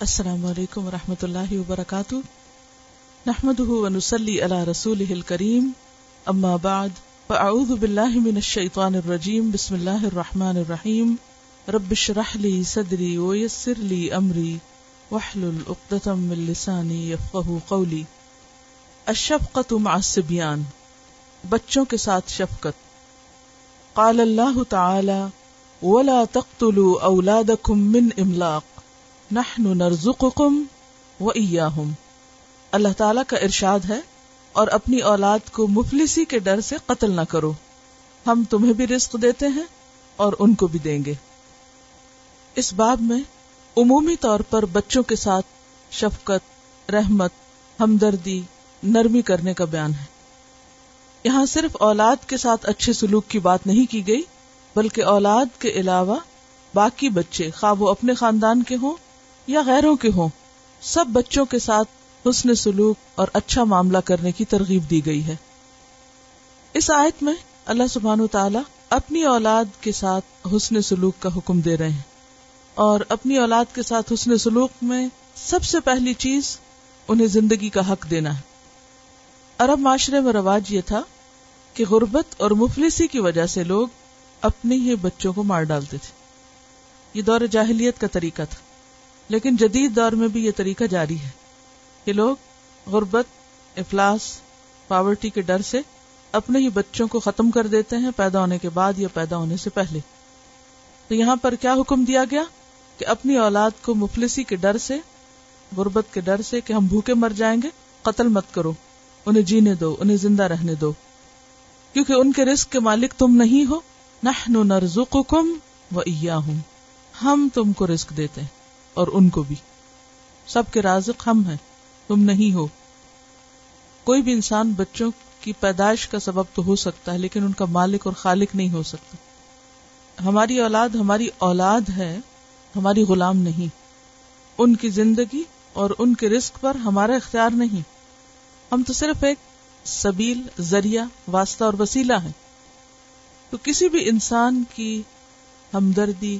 السلام علیکم و رحمۃ اللہ وبرکاتہ۔ نحمد ونسلی علی رسول کریم اما بعد، فاعوذ باللہ من الشیطان الرجیم۔ بسم اللہ الرحمن الرحیم۔ رب اشرح لی صدری ویسر لی امری۔ واحلل عقدۃ من لسانی یفقهوا قولی۔ الشفقۃ مع الصبیان۔ بچوں کے ساتھ شفقت۔ قال اللہ تعالی، ولا تقتلوا اولادکم من املاق۔ نحن نرزقكم وإياهم اللہ تعالیٰ کا ارشاد ہے اور اپنی اولاد کو مفلسی کے ڈر سے قتل نہ کرو۔ ہم تمہیں بھی رزق دیتے ہیں اور ان کو بھی دیں گے۔ اس باب میں عمومی طور پر بچوں کے ساتھ شفقت، رحمت، ہمدردی، نرمی کرنے کا بیان ہے۔ یہاں صرف اولاد کے ساتھ اچھے سلوک کی بات نہیں کی گئی، بلکہ اولاد کے علاوہ باقی بچے خواب وہ اپنے خاندان کے ہوں یا غیروں کے ہوں، سب بچوں کے ساتھ حسن سلوک اور اچھا معاملہ کرنے کی ترغیب دی گئی ہے۔ اس آیت میں اللہ سبحان تعالی اپنی اولاد کے ساتھ حسن سلوک کا حکم دے رہے ہیں۔ اور اپنی اولاد کے ساتھ حسن سلوک میں سب سے پہلی چیز انہیں زندگی کا حق دینا ہے۔ عرب معاشرے میں رواج یہ تھا کہ غربت اور مفلسی کی وجہ سے لوگ اپنے ہی بچوں کو مار ڈالتے تھے۔ یہ دور جاہلیت کا طریقہ تھا۔ لیکن جدید دور میں بھی یہ طریقہ جاری ہے کہ لوگ غربت، افلاس، پاورٹی کے ڈر سے اپنے ہی بچوں کو ختم کر دیتے ہیں پیدا ہونے کے بعد یا پیدا ہونے سے پہلے۔ تو یہاں پر کیا حکم دیا گیا؟ کہ اپنی اولاد کو مفلسی کے ڈر سے، غربت کے ڈر سے کہ ہم بھوکے مر جائیں گے، قتل مت کرو، انہیں جینے دو، انہیں زندہ رہنے دو۔ کیونکہ ان کے رزق کے مالک تم نہیں ہو۔ نحن نرزقکم و ایاہم۔ ہم تم کو رزق دیتے ہیں۔ اور ان کو بھی۔ سب کے رازق ہم ہیں، تم نہیں ہو۔ کوئی بھی انسان بچوں کی پیدائش کا سبب تو ہو سکتا ہے، لیکن ان کا مالک اور خالق نہیں ہو سکتا۔ ہماری اولاد ہماری اولاد ہے، ہماری غلام نہیں۔ ان کی زندگی اور ان کے رزق پر ہمارا اختیار نہیں۔ ہم تو صرف ایک سبیل، ذریعہ، واسطہ اور وسیلہ ہے تو کسی بھی انسان کی ہمدردی،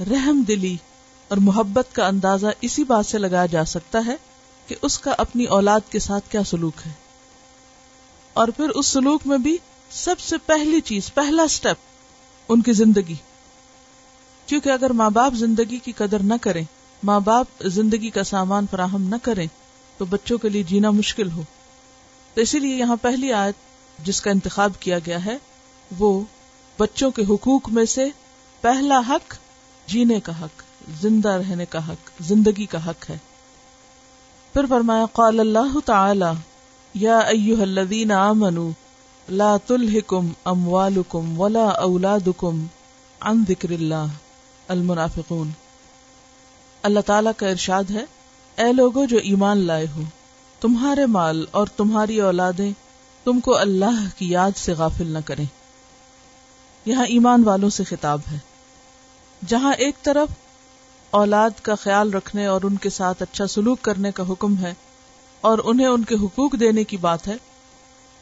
رحم دلی اور محبت کا اندازہ اسی بات سے لگایا جا سکتا ہے کہ اس کا اپنی اولاد کے ساتھ کیا سلوک ہے۔ اور پھر اس سلوک میں بھی سب سے پہلی چیز، پہلا اسٹیپ ان کی زندگی۔ کیونکہ اگر ماں باپ زندگی کی قدر نہ کریں، ماں باپ زندگی کا سامان فراہم نہ کریں، تو بچوں کے لیے جینا مشکل ہو۔ تو اسی لیے یہاں پہلی آیت جس کا انتخاب کیا گیا ہے، وہ بچوں کے حقوق میں سے پہلا حق، جینے کا حق۔ زندہ رہنے کا حق، زندگی کا حق ہے۔ پھر فرمایا، قال اللہ تعالی، یا ایوہ الذین آمنوا، لا تلہکم اموالکم ولا اولادکم عن ذکر اللہ المنافقون۔ اللہ تعالی کا ارشاد ہے، اے لوگو جو ایمان لائے ہو، تمہارے مال اور تمہاری اولادیں تم کو اللہ کی یاد سے غافل نہ کریں۔ یہاں ایمان والوں سے خطاب ہے۔ جہاں ایک طرف اولاد کا خیال رکھنے اور ان کے ساتھ اچھا سلوک کرنے کا حکم ہے اور انہیں ان کے حقوق دینے کی بات ہے،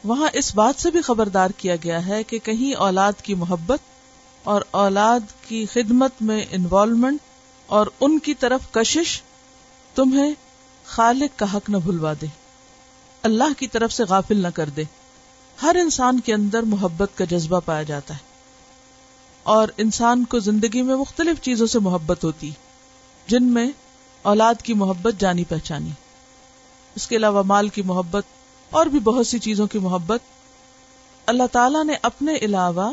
وہاں اس بات سے بھی خبردار کیا گیا ہے کہ کہیں اولاد کی محبت اور اولاد کی خدمت میں انوالومنٹ اور ان کی طرف کشش تمہیں خالق کا حق نہ بھلوا دے۔ اللہ کی طرف سے غافل نہ کر دے۔ ہر انسان کے اندر محبت کا جذبہ پایا جاتا ہے اور انسان کو زندگی میں مختلف چیزوں سے محبت ہوتی۔ ہے جن میں اولاد کی محبت جانی پہچانی، اس کے علاوہ مال کی محبت اور بھی بہت سی چیزوں کی محبت، اللہ تعالی نے اپنے علاوہ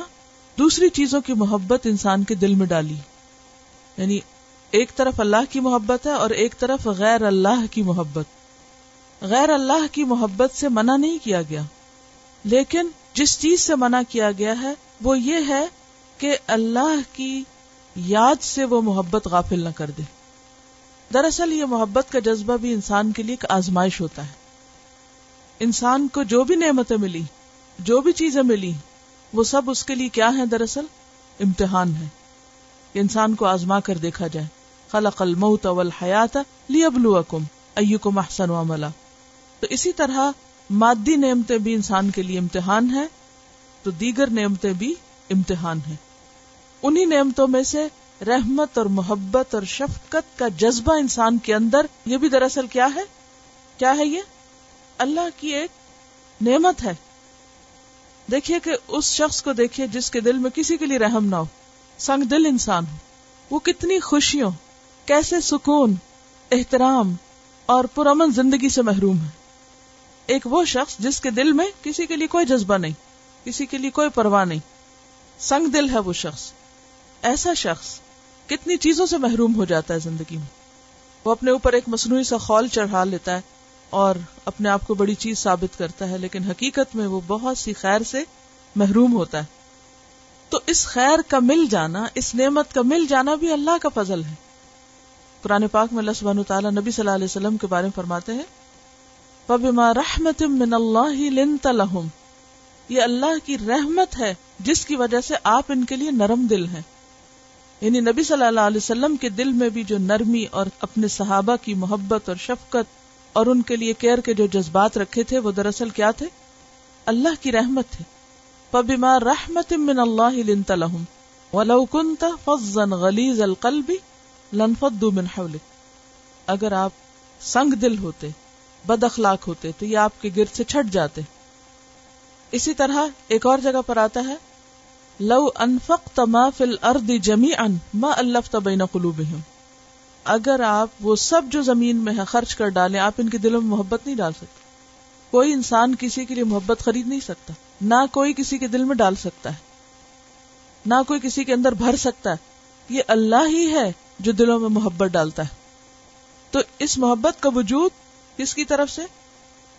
دوسری چیزوں کی محبت انسان کے دل میں ڈالی۔ یعنی ایک طرف اللہ کی محبت ہے اور ایک طرف غیر اللہ کی محبت۔ غیر اللہ کی محبت سے منع نہیں کیا گیا، لیکن جس چیز سے منع کیا گیا ہے، وہ یہ ہے کہ اللہ کی یاد سے وہ محبت غافل نہ کر دے۔ دراصل یہ محبت کا جذبہ بھی انسان کے لیے ایک آزمائش ہوتا ہے۔ انسان کو جو بھی نعمتیں ملی جو بھی چیزیں ملی وہ سب اس کے لیے کیا ہے دراصل؟ امتحان ہے انسان کو آزما کر دیکھا جائے۔ خلق الموت والحیات لیبلوکم ایکم احسن عملا۔ تو اسی طرح مادی نعمتیں بھی انسان کے لیے امتحان ہے تو دیگر نعمتیں بھی امتحان ہیں۔ انہی نعمتوں میں سے رحمت اور محبت اور شفقت کا جذبہ انسان کے اندر، یہ بھی دراصل کیا ہے؟ کیا ہے یہ؟ اللہ کی ایک نعمت ہے۔ دیکھیے کہ اس شخص کو دیکھیے جس کے دل میں کسی کے لیے رحم نہ ہو۔ سنگ دل انسان ہو وہ کتنی خوشیوں، کیسے سکون، احترام اور پرامن زندگی سے محروم ہے۔ ایک وہ شخص جس کے دل میں کسی کے لیے کوئی جذبہ نہیں، کسی کے لیے کوئی پرواہ نہیں۔ سنگ دل ہے وہ شخص۔ ایسا شخص کتنی چیزوں سے محروم ہو جاتا ہے زندگی میں۔ وہ اپنے اوپر ایک مصنوعی سا خول چڑھا لیتا ہے اور اپنے آپ کو بڑی چیز ثابت کرتا ہے، لیکن حقیقت میں وہ بہت سی خیر سے محروم ہوتا ہے۔ تو اس خیر کا مل جانا، اس نعمت کا مل جانا بھی اللہ کا فضل ہے۔ قرآن پاک میں اللہ سبحانہ تعالیٰ نبی صلی اللہ علیہ وسلم کے بارے میں فرماتے ہیں، فَبِمَا رَحْمَةٍ مِّنَ اللَّهِ لِنْتَ لَهُمْ۔ یہ اللہ کی رحمت ہے، جس کی وجہ سے آپ ان کے لیے نرم دل ہیں۔ یعنی نبی صلی اللہ علیہ وسلم کے دل میں بھی جو نرمی اور اپنے صحابہ کی محبت اور شفقت اور ان کے لیے کیئر کے جو جذبات رکھے تھے، وہ دراصل کیا تھے؟ اللہ کی رحمت تھے۔ پبیما رحمت من اللہ لنت لهم۔ ولو كنت فظا غليظ القلب لانفضوا من حولك اگر آپ سنگ دل ہوتے، بد اخلاق ہوتے، تو یہ آپ کے گرد سے چھٹ جاتے۔ اسی طرح ایک اور جگہ پر آتا ہے لو انفقت ما فی الارض جميعا ما الفت بین قلوبهم اگر آپ وہ سب جو زمین میں ہے خرچ کر ڈالیں، آپ ان کے دلوں میں محبت نہیں ڈال سکتے۔ کوئی انسان کسی کے لیے محبت خرید نہیں سکتا، نہ کوئی کسی کے دل میں ڈال سکتا ہے، نہ کوئی کسی کے اندر بھر سکتا ہے۔ یہ اللہ ہی ہے جو دلوں میں محبت ڈالتا ہے۔ تو اس محبت کا وجود کس کی طرف سے؟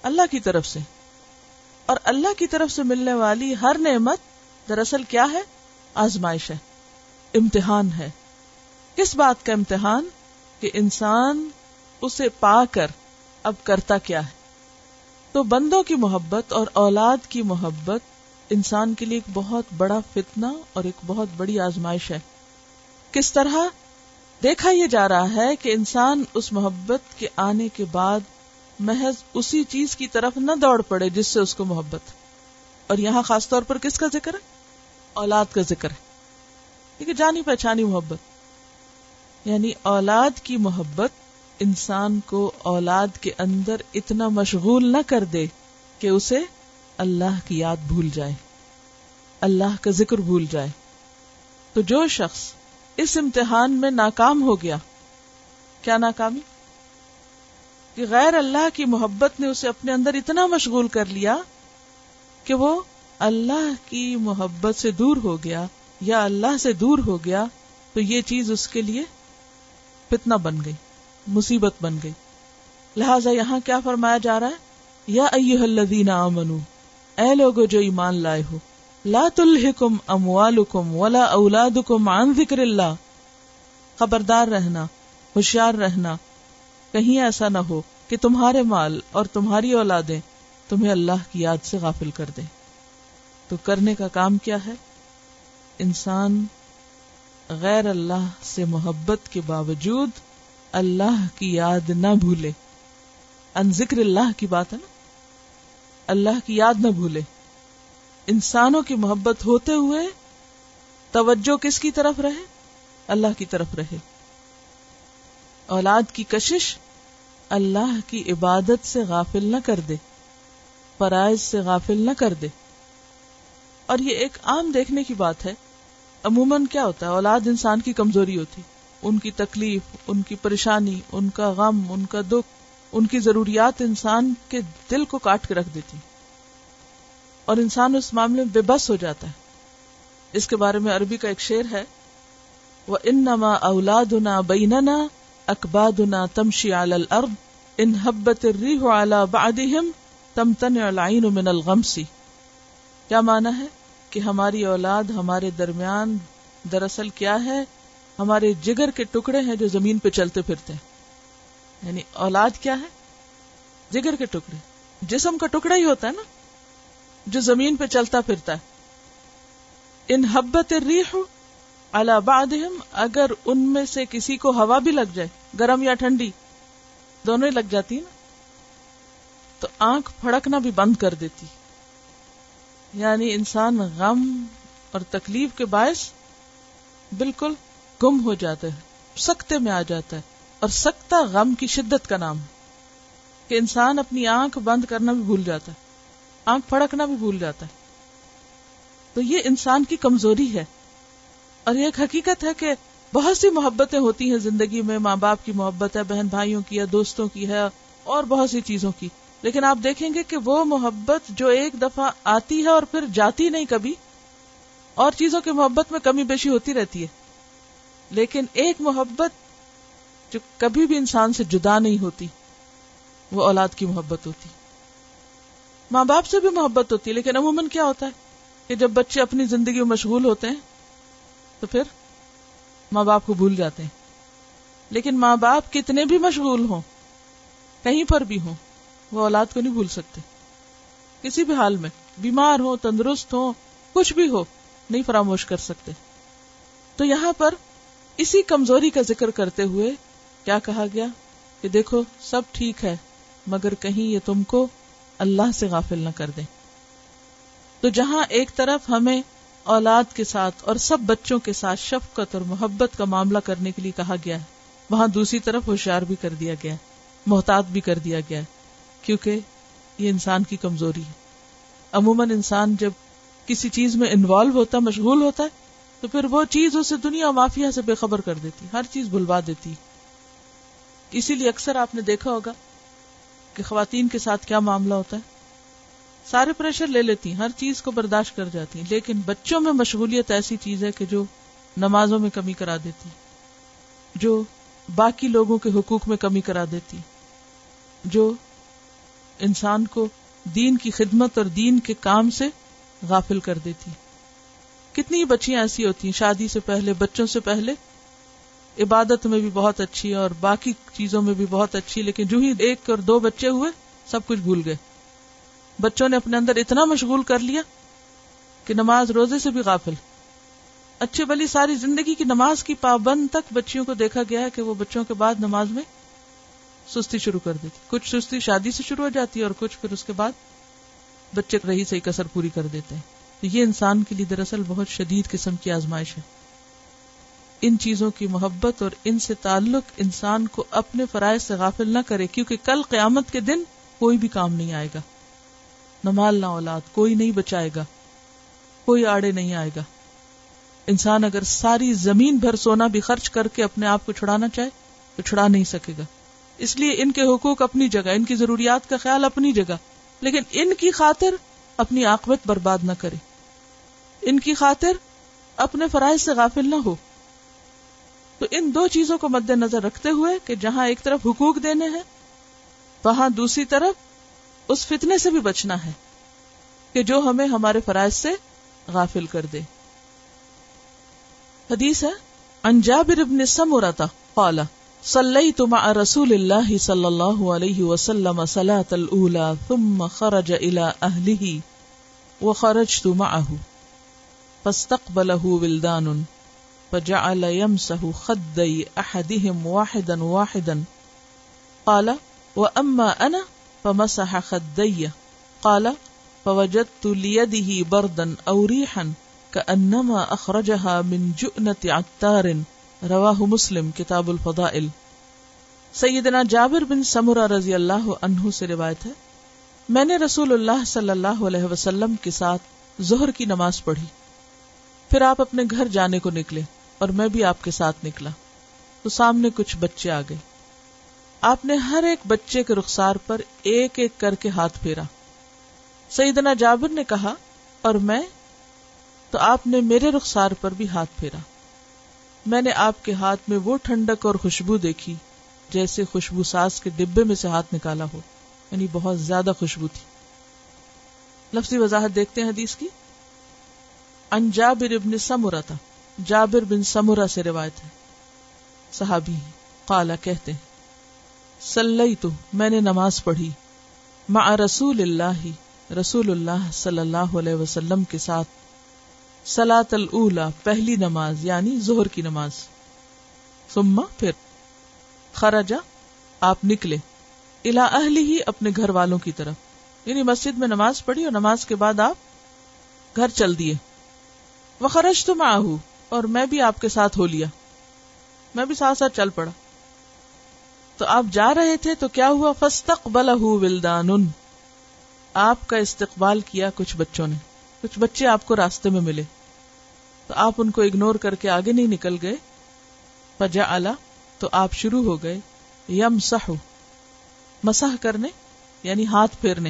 اللہ کی طرف سے۔ اور اللہ کی طرف سے ملنے والی ہر نعمت دراصل کیا ہے؟ آزمائش ہے، امتحان ہے۔ کس بات کا امتحان کہ انسان اسے پا کر اب کرتا کیا ہے۔ تو بندوں کی محبت اور اولاد کی محبت انسان کے لیے ایک بہت بڑا فتنہ اور ایک بہت بڑی آزمائش ہے۔ کس طرح؟ دیکھا یہ جا رہا ہے کہ انسان اس محبت کے آنے کے بعد محض اسی چیز کی طرف نہ دوڑ پڑے جس سے اس کو محبت۔ اور یہاں خاص طور پر کس کا ذکر ہے؟ اولاد کا ذکر ہے۔ کیونکہ جانی پہچانی محبت۔ یعنی اولاد کی محبت انسان کو اولاد کے اندر اتنا مشغول نہ کر دے کہ اسے اللہ کی یاد بھول جائے، اللہ کا ذکر بھول جائے۔ تو جو شخص اس امتحان میں ناکام ہو گیا، کیا ناکامی؟ کہ غیر اللہ کی محبت نے اسے اپنے اندر اتنا مشغول کر لیا کہ وہ اللہ کی محبت سے دور ہو گیا یا اللہ سے دور ہو گیا، تو یہ چیز اس کے لیے فتنہ بن گئی، مصیبت بن گئی۔ لہذا یہاں کیا فرمایا جا رہا ہے؟ یا ایوہ الذین آمنو، اے لوگو جو ایمان لائے ہو، لا تلحکم اموالکم ولا اولادکم عن ذکر اللہ۔ خبردار رہنا، ہوشیار رہنا، کہیں ایسا نہ ہو کہ تمہارے مال اور تمہاری اولادیں تمہیں اللہ کی یاد سے غافل کر دیں تو کرنے کا کام کیا ہے؟ انسان غیر اللہ سے محبت کے باوجود اللہ کی یاد نہ بھولے۔ ان ذکر اللہ کی بات ہے نا؟ اللہ کی یاد نہ بھولے۔ انسانوں کی محبت ہوتے ہوئے توجہ کس کی طرف رہے؟ اللہ کی طرف رہے۔ اولاد کی کشش اللہ کی عبادت سے غافل نہ کر دے۔ فرائض سے غافل نہ کر دے۔ اور یہ ایک عام دیکھنے کی بات ہے۔ عموماً کیا ہوتا ہے؟ اولاد انسان کی کمزوری ہوتی، ان کی تکلیف، ان کی پریشانی، ان کا غم، ان کا دکھ، ان کی ضروریات انسان کے دل کو کاٹ کے رکھ دیتی۔ اور انسان اس معاملے میں بے بس ہو جاتا ہے۔ اس کے بارے میں عربی کا ایک شعر ہے۔ وہ ان نما اولاد نہ بیننا اکباد نہ تمشی الارض ان حبت الریح على بعدهم تمتنع العين من الغمسی کیا مانا ہے کہ ہماری اولاد ہمارے درمیان دراصل کیا ہے؟ ہمارے جگر کے ٹکڑے ہیں جو زمین پہ چلتے پھرتے ہیں۔ یعنی اولاد کیا ہے؟ جگر کے ٹکڑے۔ جسم کا ٹکڑا ہی ہوتا ہے نا، جو زمین پہ چلتا پھرتا ہے۔ ان حبت ریح بعدهم اگر ان میں سے کسی کو ہوا بھی لگ جائے، گرم یا ٹھنڈی، دونوں ہی لگ جاتی نا۔ تو آنکھ پھڑکنا بھی بند کر دیتی۔ یعنی انسان غم اور تکلیف کے باعث بالکل گم ہو جاتا ہے، سکتے میں آ جاتا ہے۔ اور سکتا غم کی شدت کا نام کہ انسان اپنی آنکھ بند کرنا بھی بھول جاتا ہے، آنکھ پھڑکنا بھی بھول جاتا ہے۔ تو یہ انسان کی کمزوری ہے۔ اور یہ ایک حقیقت ہے کہ بہت سی محبتیں ہوتی ہیں زندگی میں، ماں باپ کی محبت ہے، بہن بھائیوں کی ہے، دوستوں کی ہے، اور بہت سی چیزوں کی۔ لیکن آپ دیکھیں گے کہ وہ محبت جو ایک دفعہ آتی ہے اور پھر جاتی نہیں کبھی، اور چیزوں کی محبت میں کمی بیشی ہوتی رہتی ہے۔ لیکن ایک محبت جو کبھی بھی انسان سے جدا نہیں ہوتی، وہ اولاد کی محبت ہوتی۔ ماں باپ سے بھی محبت ہوتی ہے، لیکن عموماً کیا ہوتا ہے کہ جب بچے اپنی زندگی میں مشغول ہوتے ہیں، تو پھر ماں باپ کو بھول جاتے ہیں۔ لیکن ماں باپ کتنے بھی مشغول ہوں، کہیں پر بھی ہوں وہ اولاد کو نہیں بھول سکتے۔ کسی بھی حال میں، بیمار ہو تندرست ہو کچھ بھی ہو، نہیں فراموش کر سکتے۔ تو یہاں پر اسی کمزوری کا ذکر کرتے ہوئے کیا کہا گیا؟ کہ دیکھو، سب ٹھیک ہے، مگر کہیں یہ تم کو اللہ سے غافل نہ کر دیں۔ تو جہاں ایک طرف ہمیں اولاد کے ساتھ اور سب بچوں کے ساتھ شفقت اور محبت کا معاملہ کرنے کے لیے کہا گیا ہے، وہاں دوسری طرف ہوشیار بھی کر دیا گیا محتاط بھی کر دیا گیا ہے۔ کیونکہ یہ انسان کی کمزوری ہے۔ عموماً انسان جب کسی چیز میں انوالو ہوتا ہے مشغول ہوتا ہے، تو پھر وہ چیز اسے دنیا مافیا سے بے خبر کر دیتی، ہر چیز بلوا دیتی۔ اسی لیے اکثر آپ نے دیکھا ہوگا کہ خواتین کے ساتھ کیا معاملہ ہوتا ہے۔ سارے پریشر لے لیتی، ہر چیز کو برداشت کر جاتی، لیکن بچوں میں مشغولیت ایسی چیز ہے کہ جو نمازوں میں کمی کرا دیتی، جو باقی لوگوں کے حقوق میں کمی کرا دیتی، جو انسان کو دین کی خدمت اور دین کے کام سے غافل کر دیتی۔ کتنی بچیاں ایسی ہوتی ہیں، شادی سے پہلے، بچوں سے پہلے۔ عبادت میں بھی بہت اچھی اور باقی چیزوں میں بھی بہت اچھی لیکن جو ہی ایک اور دو بچے ہوئے، سب کچھ بھول گئے۔ بچوں نے اپنے اندر اتنا مشغول کر لیا کہ نماز روزے سے بھی غافل۔ اچھی بلی ساری زندگی کی نماز کی پابند تک بچیوں کو دیکھا گیا ہے کہ وہ بچوں کے بعد نماز میں سستی شروع کر دیتی۔ کچھ سستی شادی سے شروع ہو جاتی ہے اور کچھ پھر اس کے بعد بچے رہی صحیح کسر پوری کر دیتے ہیں۔ تو یہ انسان کے لیے دراصل بہت شدید قسم کی آزمائش ہے۔ ان چیزوں کی محبت اور ان سے تعلق انسان کو اپنے فرائض سے غافل نہ کرے، کیونکہ کل قیامت کے دن کوئی بھی کام نہیں آئے گا۔ نہ مال، نہ اولاد، کوئی نہیں بچائے گا۔ کوئی آڑے نہیں آئے گا۔ انسان اگر ساری زمین بھر سونا بھی خرچ کر کے اپنے آپ کو چھڑانا چاہے، تو چھڑا نہیں سکے گا۔ اس لیے ان کے حقوق اپنی جگہ، ان کی ضروریات کا خیال اپنی جگہ، لیکن ان کی خاطر اپنی آکوت برباد نہ کرے۔ ان کی خاطر اپنے فرائض سے غافل نہ ہو۔ تو ان دو چیزوں کو مد نظر رکھتے ہوئے کہ جہاں ایک طرف حقوق دینے ہیں، وہاں دوسری طرف اس فتنے سے بھی بچنا ہے کہ جو ہمیں ہمارے فرائض سے غافل کر دے۔ حدیث ہے انجابر ابن سمورتا قال صلیت مع رسول اللہ صلی اللہ علیہ وسلم صلاة الاولى ثم خرج الى اہلہ وخرجت معه. فاستقبله ولدان فجعل يمسح خدي احدهم واحدا واحدا. قال واما انا فمسح خدي. قال، فوجدت ليده بردا او ريحا كانما اخرجها من جؤنة عتار. رواه مسلم، کتاب الفضائل۔ سیدنا جابر بن سمرہ رضی اللہ عنہ سے روایت ہے، میں نے رسول اللہ صلی اللہ علیہ وسلم کے ساتھ ظہر کی نماز پڑھی۔ پھر آپ اپنے گھر جانے کو نکلے اور میں بھی آپ کے ساتھ نکلا۔ تو سامنے کچھ بچے آ گئے۔ آپ نے ہر ایک بچے کے رخسار پر ایک ایک کر کے ہاتھ پھیرا۔ سیدنا جابر نے کہا، اور میں؟ تو آپ نے میرے رخسار پر بھی ہاتھ پھیرا۔ میں نے آپ کے ہاتھ میں وہ ٹھنڈک اور خوشبو دیکھی جیسے خوشبو ساز کے ڈبے میں سے ہاتھ نکالا ہو یعنی بہت زیادہ خوشبو تھی۔ لفظی وضاحت دیکھتے ہیں حدیث کی؟ انجابر ابن سمورا تھا جابر بن سمورا سے روایت ہے۔ صحابی قالا کہتے سلئی تو میں نے نماز پڑھی۔ مع رسول اللہ رسول اللہ صلی اللہ علیہ وسلم کے ساتھ۔ سلاۃ الا پہلی نماز یعنی زہر کی نماز۔ سما پھر خرجا، آپ نکلے الا اہل ہی اپنے گھر والوں کی طرف۔ یعنی مسجد میں نماز پڑھی اور نماز کے بعد آپ گھر چل دیے۔ وہ خرج تو ماہ اور میں بھی آپ کے ساتھ ہو لیا۔ میں بھی ساتھ ساتھ چل پڑا۔ تو آپ جا رہے تھے تو کیا ہوا؟ فستق بلا ولدان آپ کا استقبال کیا کچھ بچوں نے۔ کچھ بچے آپ کو راستے میں ملے تو آپ ان کو اگنور کر کے آگے نہیں نکل گئے۔ فجا آلہ تو آپ شروع ہو گئے۔ یم سہ مسح کرنے یعنی ہاتھ پھیرنے۔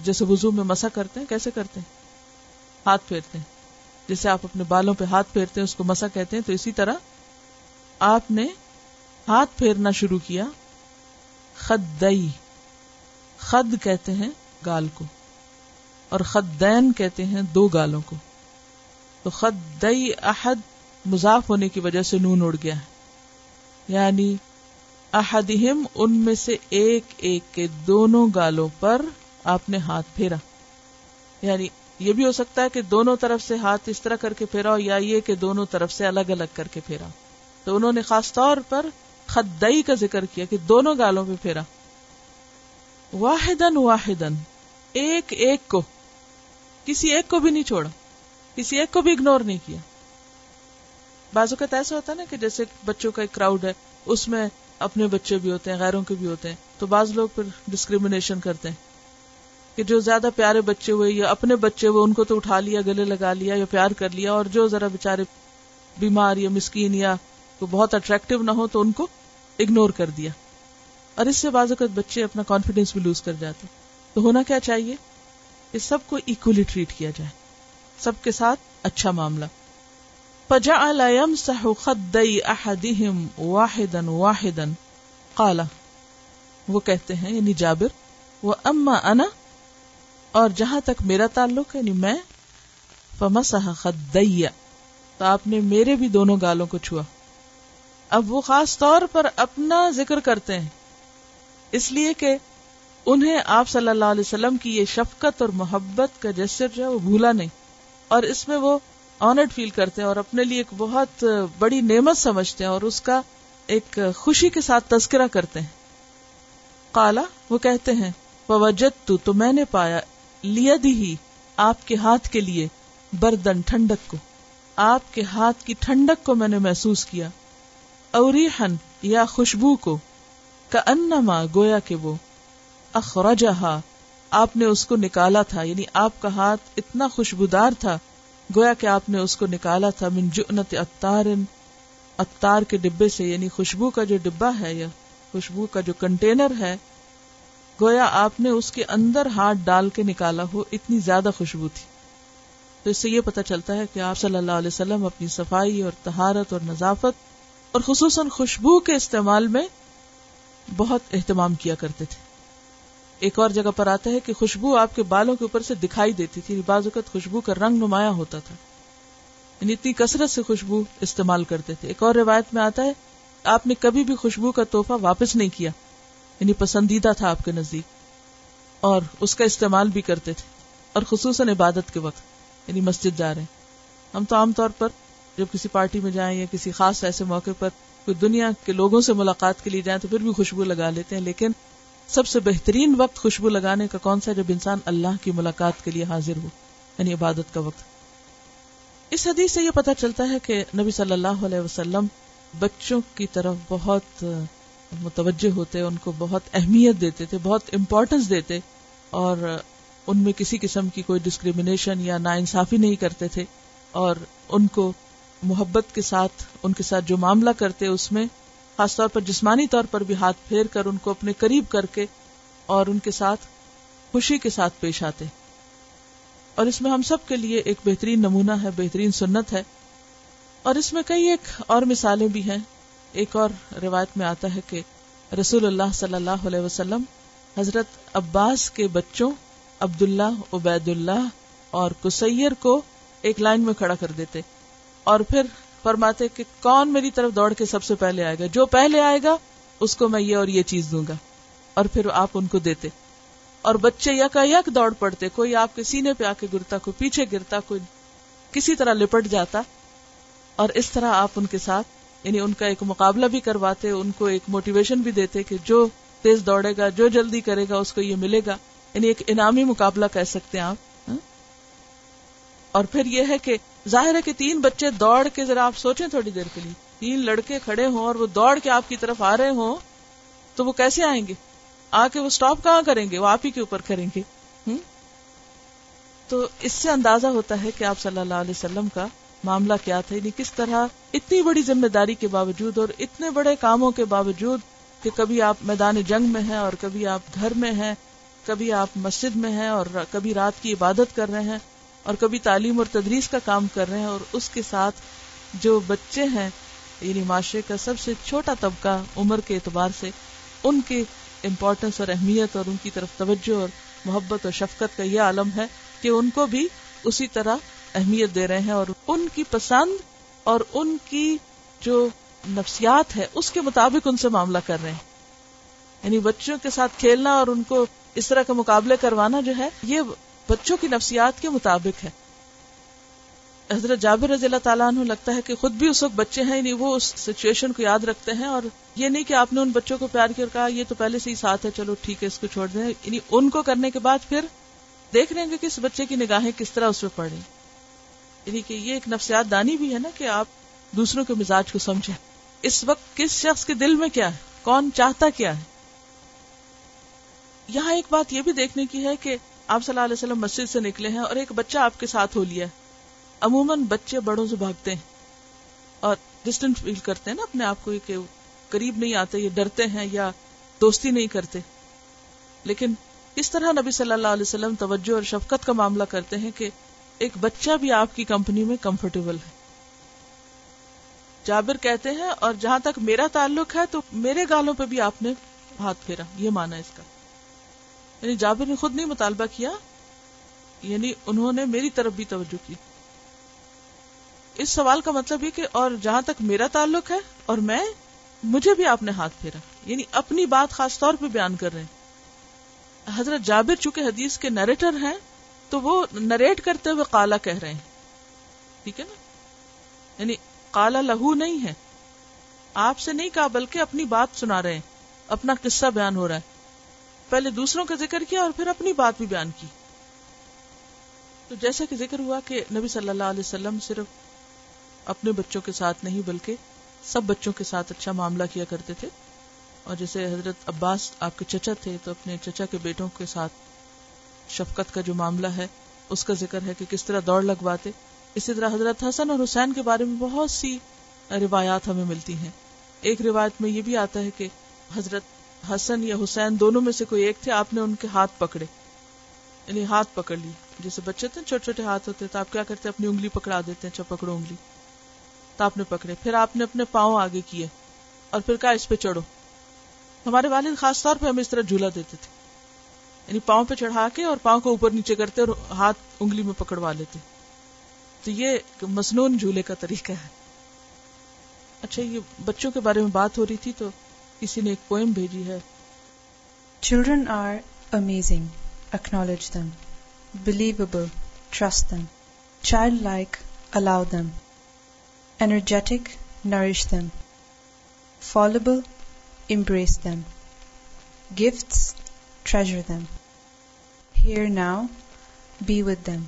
جیسے وزو میں مسا کرتے ہیں، کیسے کرتے ہیں؟ ہاتھ پھیرتے ہیں۔ جیسے آپ اپنے بالوں پہ ہاتھ پھیرتے ہیں، اس کو مسا کہتے ہیں، تو اسی طرح آپ نے ہاتھ پھیرنا شروع کیا۔ خدئی، خد کہتے ہیں گال کو۔ اور خدین کہتے ہیں دو گالوں کو۔ تو خدئی احد مضاف ہونے کی وجہ سے نون اڑ گیا ہے۔ یعنی احدہم ان میں سے ایک ایک کے دونوں گالوں پر آپ نے ہاتھ پھیرا۔ یعنی یہ بھی ہو سکتا ہے کہ دونوں طرف سے ہاتھ اس طرح کر کے پھیرا یا یہ کہ دونوں طرف سے الگ الگ کر کے پھیرا۔ تو انہوں نے خاص طور پر خدئی کا ذکر کیا کہ دونوں گالوں پہ پھیرا۔ واحدن واحدن ایک ایک کو۔ کسی ایک کو بھی نہیں چھوڑا، کسی ایک کو بھی اگنور نہیں کیا۔ بعض اوقات ایسا ہوتا ہے نا کہ جیسے بچوں کا ایک کراؤڈ ہے، اس میں اپنے بچے بھی ہوتے ہیں، غیروں کے بھی ہوتے ہیں، تو بعض لوگ پھر ڈسکریمنیشن کرتے ہیں۔ کہ جو زیادہ پیارے بچے ہوئے یا اپنے بچے ہوئے، ان کو تو اٹھا لیا، گلے لگا لیا یا پیار کر لیا، اور جو ذرا بےچارے بیمار یا مسکین یا بہت اٹریکٹو نہ ہو، تو ان کو اگنور کر دیا۔ اور اس سے بعض اوقات بچے اپنا کانفیڈینس بھی لوز کر جاتے تو ہونا کیا چاہیے؟ کہ سب کو اکولی ٹریٹ کیا جائے۔ سب کے ساتھ اچھا معاملہ۔ پجا احدهم واحدا واحدا۔ قال، وہ کہتے ہیں یعنی جابر، وہ اما انا، اور جہاں تک میرا تعلق ہے یعنی میں، فمسح خدیا تو آپ نے میرے بھی دونوں گالوں کو چھوا۔ اب وہ خاص طور پر اپنا ذکر کرتے ہیں۔ اس لیے کہ انہیں آپ صلی اللہ علیہ وسلم کی یہ شفقت اور محبت کا جسر جو ہے وہ بھولا نہیں۔ اور اس میں وہ آنرڈ فیل کرتے ہیں اور اپنے لیے ایک بہت بڑی نعمت سمجھتے ہیں اور اس کا ایک خوشی کے ساتھ تذکرہ کرتے ہیں۔ کالا وہ کہتے ہیں وجد تو, تو میں نے پایا۔ لیا ہی آپ کے ہاتھ کے لیے بردن ٹھنڈک کو۔ آپ کے ہاتھ کی ٹھنڈک کو میں نے محسوس کیا۔ اوریحن یا خوشبو کو۔ کا انما گویا کہ وہ۔ اخرجہا، آپ نے اس کو نکالا تھا یعنی آپ کا ہاتھ اتنا خوشبودار تھا، گویا کہ آپ نے اس کو نکالا تھا من جؤنت اتار اتار کے ڈبے سے یعنی خوشبو کا جو ڈبا ہے یا خوشبو کا جو کنٹینر ہے، گویا آپ نے اس کے اندر ہاتھ ڈال کے نکالا ہو، اتنی زیادہ خوشبو تھی۔ تو اس سے یہ پتا چلتا ہے کہ آپ صلی اللہ علیہ وسلم اپنی صفائی اور تہارت اور نظافت اور خصوصاً خوشبو کے استعمال میں بہت اہتمام کیا کرتے تھے۔ ایک اور جگہ پر آتا ہے کہ خوشبو آپ کے بالوں کے اوپر سے دکھائی دیتی تھی یعنی بعض اوقات خوشبو کا رنگ نمایاں ہوتا تھا۔ یعنی اتنی کثرت سے خوشبو استعمال کرتے تھے۔ ایک اور روایت میں آتا ہے، آپ نے کبھی بھی خوشبو کا تحفہ واپس نہیں کیا یعنی پسندیدہ تھا آپ کے نزدیک۔ اور اس کا استعمال بھی کرتے تھے، اور خصوصاً عبادت کے وقت یعنی مسجد جا رہے ہیں۔ ہم تو عام طور پر جب کسی پارٹی میں جائیں یا کسی خاص ایسے موقع پر کوئی دنیا کے لوگوں سے ملاقات کے لیے جائیں تو پھر بھی خوشبو لگا لیتے ہیں، لیکن سب سے بہترین وقت خوشبو لگانے کا کون سا جب انسان اللہ کی ملاقات کے لیے حاضر ہو یعنی عبادت کا وقت۔ اس حدیث سے یہ پتا چلتا ہے کہ نبی صلی اللہ علیہ وسلم بچوں کی طرف بہت متوجہ ہوتے، ان کو بہت اہمیت دیتے تھے، بہت امپورٹینس دیتے، اور ان میں کسی قسم کی کوئی ڈسکریمنیشن یا نا انصافی نہیں کرتے تھے، اور ان کو محبت کے ساتھ، ان کے ساتھ جو معاملہ کرتے، اس میں خاص طور پر جسمانی طور پر بھی ہاتھ پھیر کر ان کو اپنے قریب کر کے اور ان کے ساتھ خوشی کے ساتھ پیش آتے اور اس میں ہم سب کے لیے ایک بہترین نمونہ ہے، بہترین سنت ہے۔ اور اس میں کئی ایک اور مثالیں بھی ہیں۔ ایک اور روایت میں آتا ہے کہ رسول اللہ صلی اللہ علیہ وسلم حضرت عباس کے بچوں عبداللہ عبید اللہ اور کسیر کو ایک لائن میں کھڑا کر دیتے اور پھر فرماتے کہ کون میری طرف دوڑ کے سب سے پہلے آئے گا؟ جو پہلے آئے گا، اس کو میں یہ اور یہ چیز دوں گا۔ اور پھر آپ ان کو دیتے۔ اور بچے یکا یک دوڑ پڑتے۔ کوئی آپ کے سینے پہ آ کے گرتا، کوئی پیچھے گرتا، کوئی کسی طرح لپٹ جاتا۔ اور اس طرح آپ ان کے ساتھ یعنی ان کا ایک مقابلہ بھی کرواتے، ان کو ایک موٹیویشن بھی دیتے کہ جو تیز دوڑے گا، جو جلدی کرے گا، اس کو یہ ملے گا۔ یعنی ایک انعامی مقابلہ کہہ سکتے ہیں آپ ہاں؟ اور پھر یہ ہے کہ ظاہر ہے کہ تین بچے دوڑ کے ذرا آپ سوچیں تھوڑی دیر کے لیے۔ تین لڑکے کھڑے ہوں اور وہ دوڑ کے آپ کی طرف آ رہے ہوں، تو وہ کیسے آئیں گے؟ آ کے وہ اسٹاپ کہاں کریں گے؟ وہ آپ ہی کے اوپر کریں گے۔ تو اس سے اندازہ ہوتا ہے کہ آپ صلی اللہ علیہ وسلم کا معاملہ کیا تھا یعنی کس طرح اتنی بڑی ذمہ داری کے باوجود اور اتنے بڑے کاموں کے باوجود کہ کبھی آپ میدان جنگ میں ہیں اور کبھی آپ گھر میں ہیں، کبھی آپ مسجد میں ہیں اور کبھی رات کی عبادت کر رہے ہیں۔ اور کبھی تعلیم اور تدریس کا کام کر رہے ہیں اور اس کے ساتھ جو بچے ہیں یعنی معاشرے کا سب سے چھوٹا طبقہ عمر کے اعتبار سے، ان کی امپورٹینس اور اہمیت اور ان کی طرف توجہ اور محبت اور شفقت کا یہ عالم ہے کہ ان کو بھی اسی طرح اہمیت دے رہے ہیں اور ان کی پسند اور ان کی جو نفسیات ہے، اس کے مطابق ان سے معاملہ کر رہے ہیں۔ یعنی بچوں کے ساتھ کھیلنا اور ان کو اس طرح کے مقابلے کروانا جو ہے، یہ بچوں کی نفسیات کے مطابق ہے۔ حضرت جابر رضی اللہ تعالیٰ عنہ لگتا ہے کہ خود بھی اس وقت بچے ہیں یعنی وہ اس سچویشن کو یاد رکھتے ہیں اور یہ نہیں کہ آپ نے ان بچوں کو پیار کیا اور کہا، یہ تو پہلے سے ہی ساتھ ہے، چلو ٹھیک ہے، اس کو چھوڑ دیں۔ یعنی ان کو کرنے کے بعد پھر دیکھ رہے ہیں کہ کس بچے کی نگاہیں کس طرح اس پہ پڑی یعنی کہ یہ ایک نفسیات دانی بھی ہے نا کہ آپ دوسروں کے مزاج کو سمجھیں۔ اس وقت کس شخص کے دل میں کیا ہے؟ کون چاہتا کیا ہے؟ یہاں ایک بات یہ بھی دیکھنے کی ہے کہ آپ صلی اللہ علیہ وسلم مسجد سے نکلے ہیں اور ایک بچہ آپ کے ساتھ ہو لیا عموماً بچے بڑوں سے بھاگتے ہیں اور ڈسٹنٹ فیل کرتے ہیں نا اپنے آپ کو کہ قریب نہیں آتے یا ڈرتے ہیں یا دوستی نہیں کرتے۔ لیکن اس طرح نبی صلی اللہ علیہ وسلم توجہ اور شفقت کا معاملہ کرتے ہیں کہ ایک بچہ بھی آپ کی کمپنی میں کمفرٹیبل ہے۔ جابر کہتے ہیں اور جہاں تک میرا تعلق ہے تو میرے گالوں پہ بھی آپ نے ہاتھ پھیرا، یہ مانا اس کا۔ یعنی جابر نے خود نہیں مطالبہ کیا یعنی انہوں نے میری طرف بھی توجہ کی۔ اس سوال کا مطلب یہ کہ اور جہاں تک میرا تعلق ہے اور میں، مجھے بھی آپ نے ہاتھ پھیرا۔ یعنی اپنی بات خاص طور پہ بیان کر رہے ہیں۔ حضرت جابر چونکہ حدیث کے نریٹر ہیں، تو وہ نریٹ کرتے ہوئے کالا کہہ رہے ہیں۔ ٹھیک ہے نا؟ یعنی کالا لہو نہیں ہے۔ آپ سے نہیں کہا، بلکہ اپنی بات سنا رہے ہیں، اپنا قصہ بیان ہو رہا ہے۔ پہلے دوسروں کا ذکر کیا اور پھر اپنی بات بھی بیان کی۔ تو جیسا کہ ذکر ہوا کہ نبی صلی اللہ علیہ وسلم صرف اپنے بچوں کے ساتھ نہیں بلکہ سب بچوں کے ساتھ اچھا معاملہ کیا کرتے تھے۔ اور جیسے حضرت عباس آپ کے چچا تھے تو اپنے چچا کے بیٹوں کے ساتھ شفقت کا جو معاملہ ہے، اس کا ذکر ہے کہ کس طرح دوڑ لگواتے۔ اسی طرح حضرت حسن اور حسین کے بارے میں بہت سی روایات ہمیں ملتی ہیں۔ ایک روایت میں یہ بھی آتا ہے کہ حضرت حسن یا حسین دونوں میں سے کوئی ایک تھے، آپ نے ان کے ہاتھ پکڑے۔ یعنی ہاتھ پکڑ لی جیسے بچے تھے، چھوٹے چھوٹے ہاتھ ہوتے تو آپ کیا کرتے، اپنی انگلی پکڑا دیتے ہیں پکڑو انگلی۔ تو آپ نے پکڑے۔ پھر آپ نے اپنے پاؤں آگے کیے۔ اور پھر کہا، اس پہ چڑھو۔ ہمارے والد خاص طور پہ ہمیں اس طرح جھولا دیتے تھے۔ یعنی پاؤں پہ چڑھا کے اور پاؤں کو اوپر نیچے کرتے اور ہاتھ انگلی میں پکڑوا لیتے۔ تو یہ مصنون جھولے کا طریقہ ہے۔ اچھا یہ بچوں کے بارے میں بات ہو رہی تھی تو ایک پوئم بھیجی ہے۔ Children are amazing acknowledge them believable trust them child like allow them energetic nourish them fallible impress them gifts treasure them hear now be with them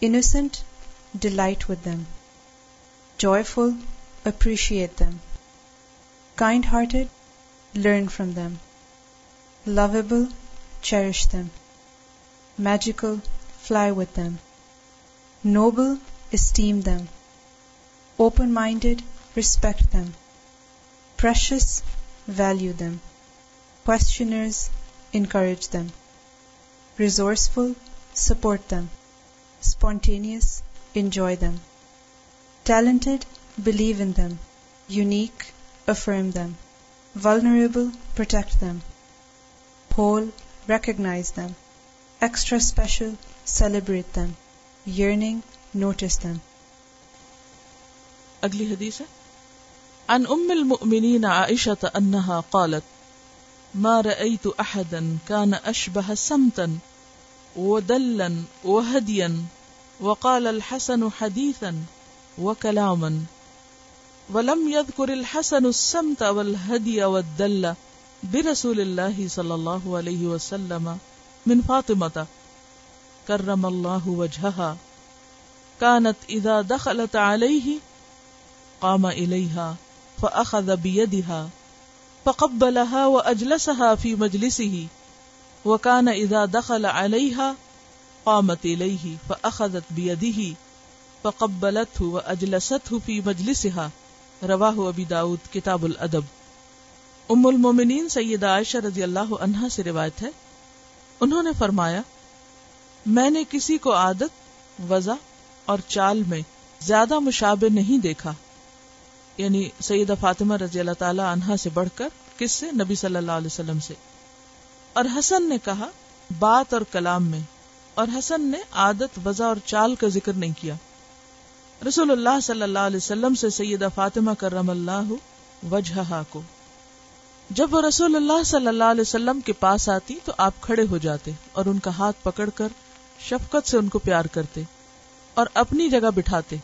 innocent delight with them jewel appreciate them kind hearted learn from them lovable cherish the magical fly over noble esteem them open minded respect respect precious value them questioners encourage them resourceful support them spontaneous enjoy them talented believe in them unique affirm them. Vulnerable, protect them. Whole, recognize them. Extra special, celebrate them. Yearning, notice them. اگلی حدیث ہے عن ام المؤمنین عائشة انها قالت ما رأيت احدا كان اشبه سمتا ودلا وهديا وقال الحسن حديثا وكلاما ولم يذكر الحسن السمت والهدي والدل برسول الله صلى الله عليه وسلم من فاطمة. كرم الله وجهها. كانت إذا دخلت عليه قام إليها فأخذ بيدها فقبلها وأجلسها في مجلسه. وكان إذا دخل عليها قامت إليه فأخذت بيده فقبلته وأجلسته في مجلسها. رواه ابی داود، کتاب الادب۔ ام المومنین سیدہ عائشہ رضی اللہ عنہا سے روایت ہے۔ انہوں نے فرمایا، میں نے کسی کو عادت، وضع اور چال میں زیادہ مشابہ نہیں دیکھا۔ یعنی سیدہ فاطمہ رضی اللہ تعالی عنہا سے بڑھ کر کس سے نبی صلی اللہ علیہ وسلم سے۔ اور حسن نے کہا، بات اور کلام میں۔ اور حسن نے عادت، وضع اور چال کا ذکر نہیں کیا۔ رسول اللہ صلی اللہ علیہ وسلم سے سیدہ فاطمہ کرم اللہ وجہ کو۔ جب وہ رسول اللہ صلی اللہ علیہ وسلم کے پاس آتی تو آپ کھڑے ہو جاتے اور ان کا ہاتھ پکڑ کر شفقت سے ان کو پیار کرتے اور اپنی جگہ بٹھاتے۔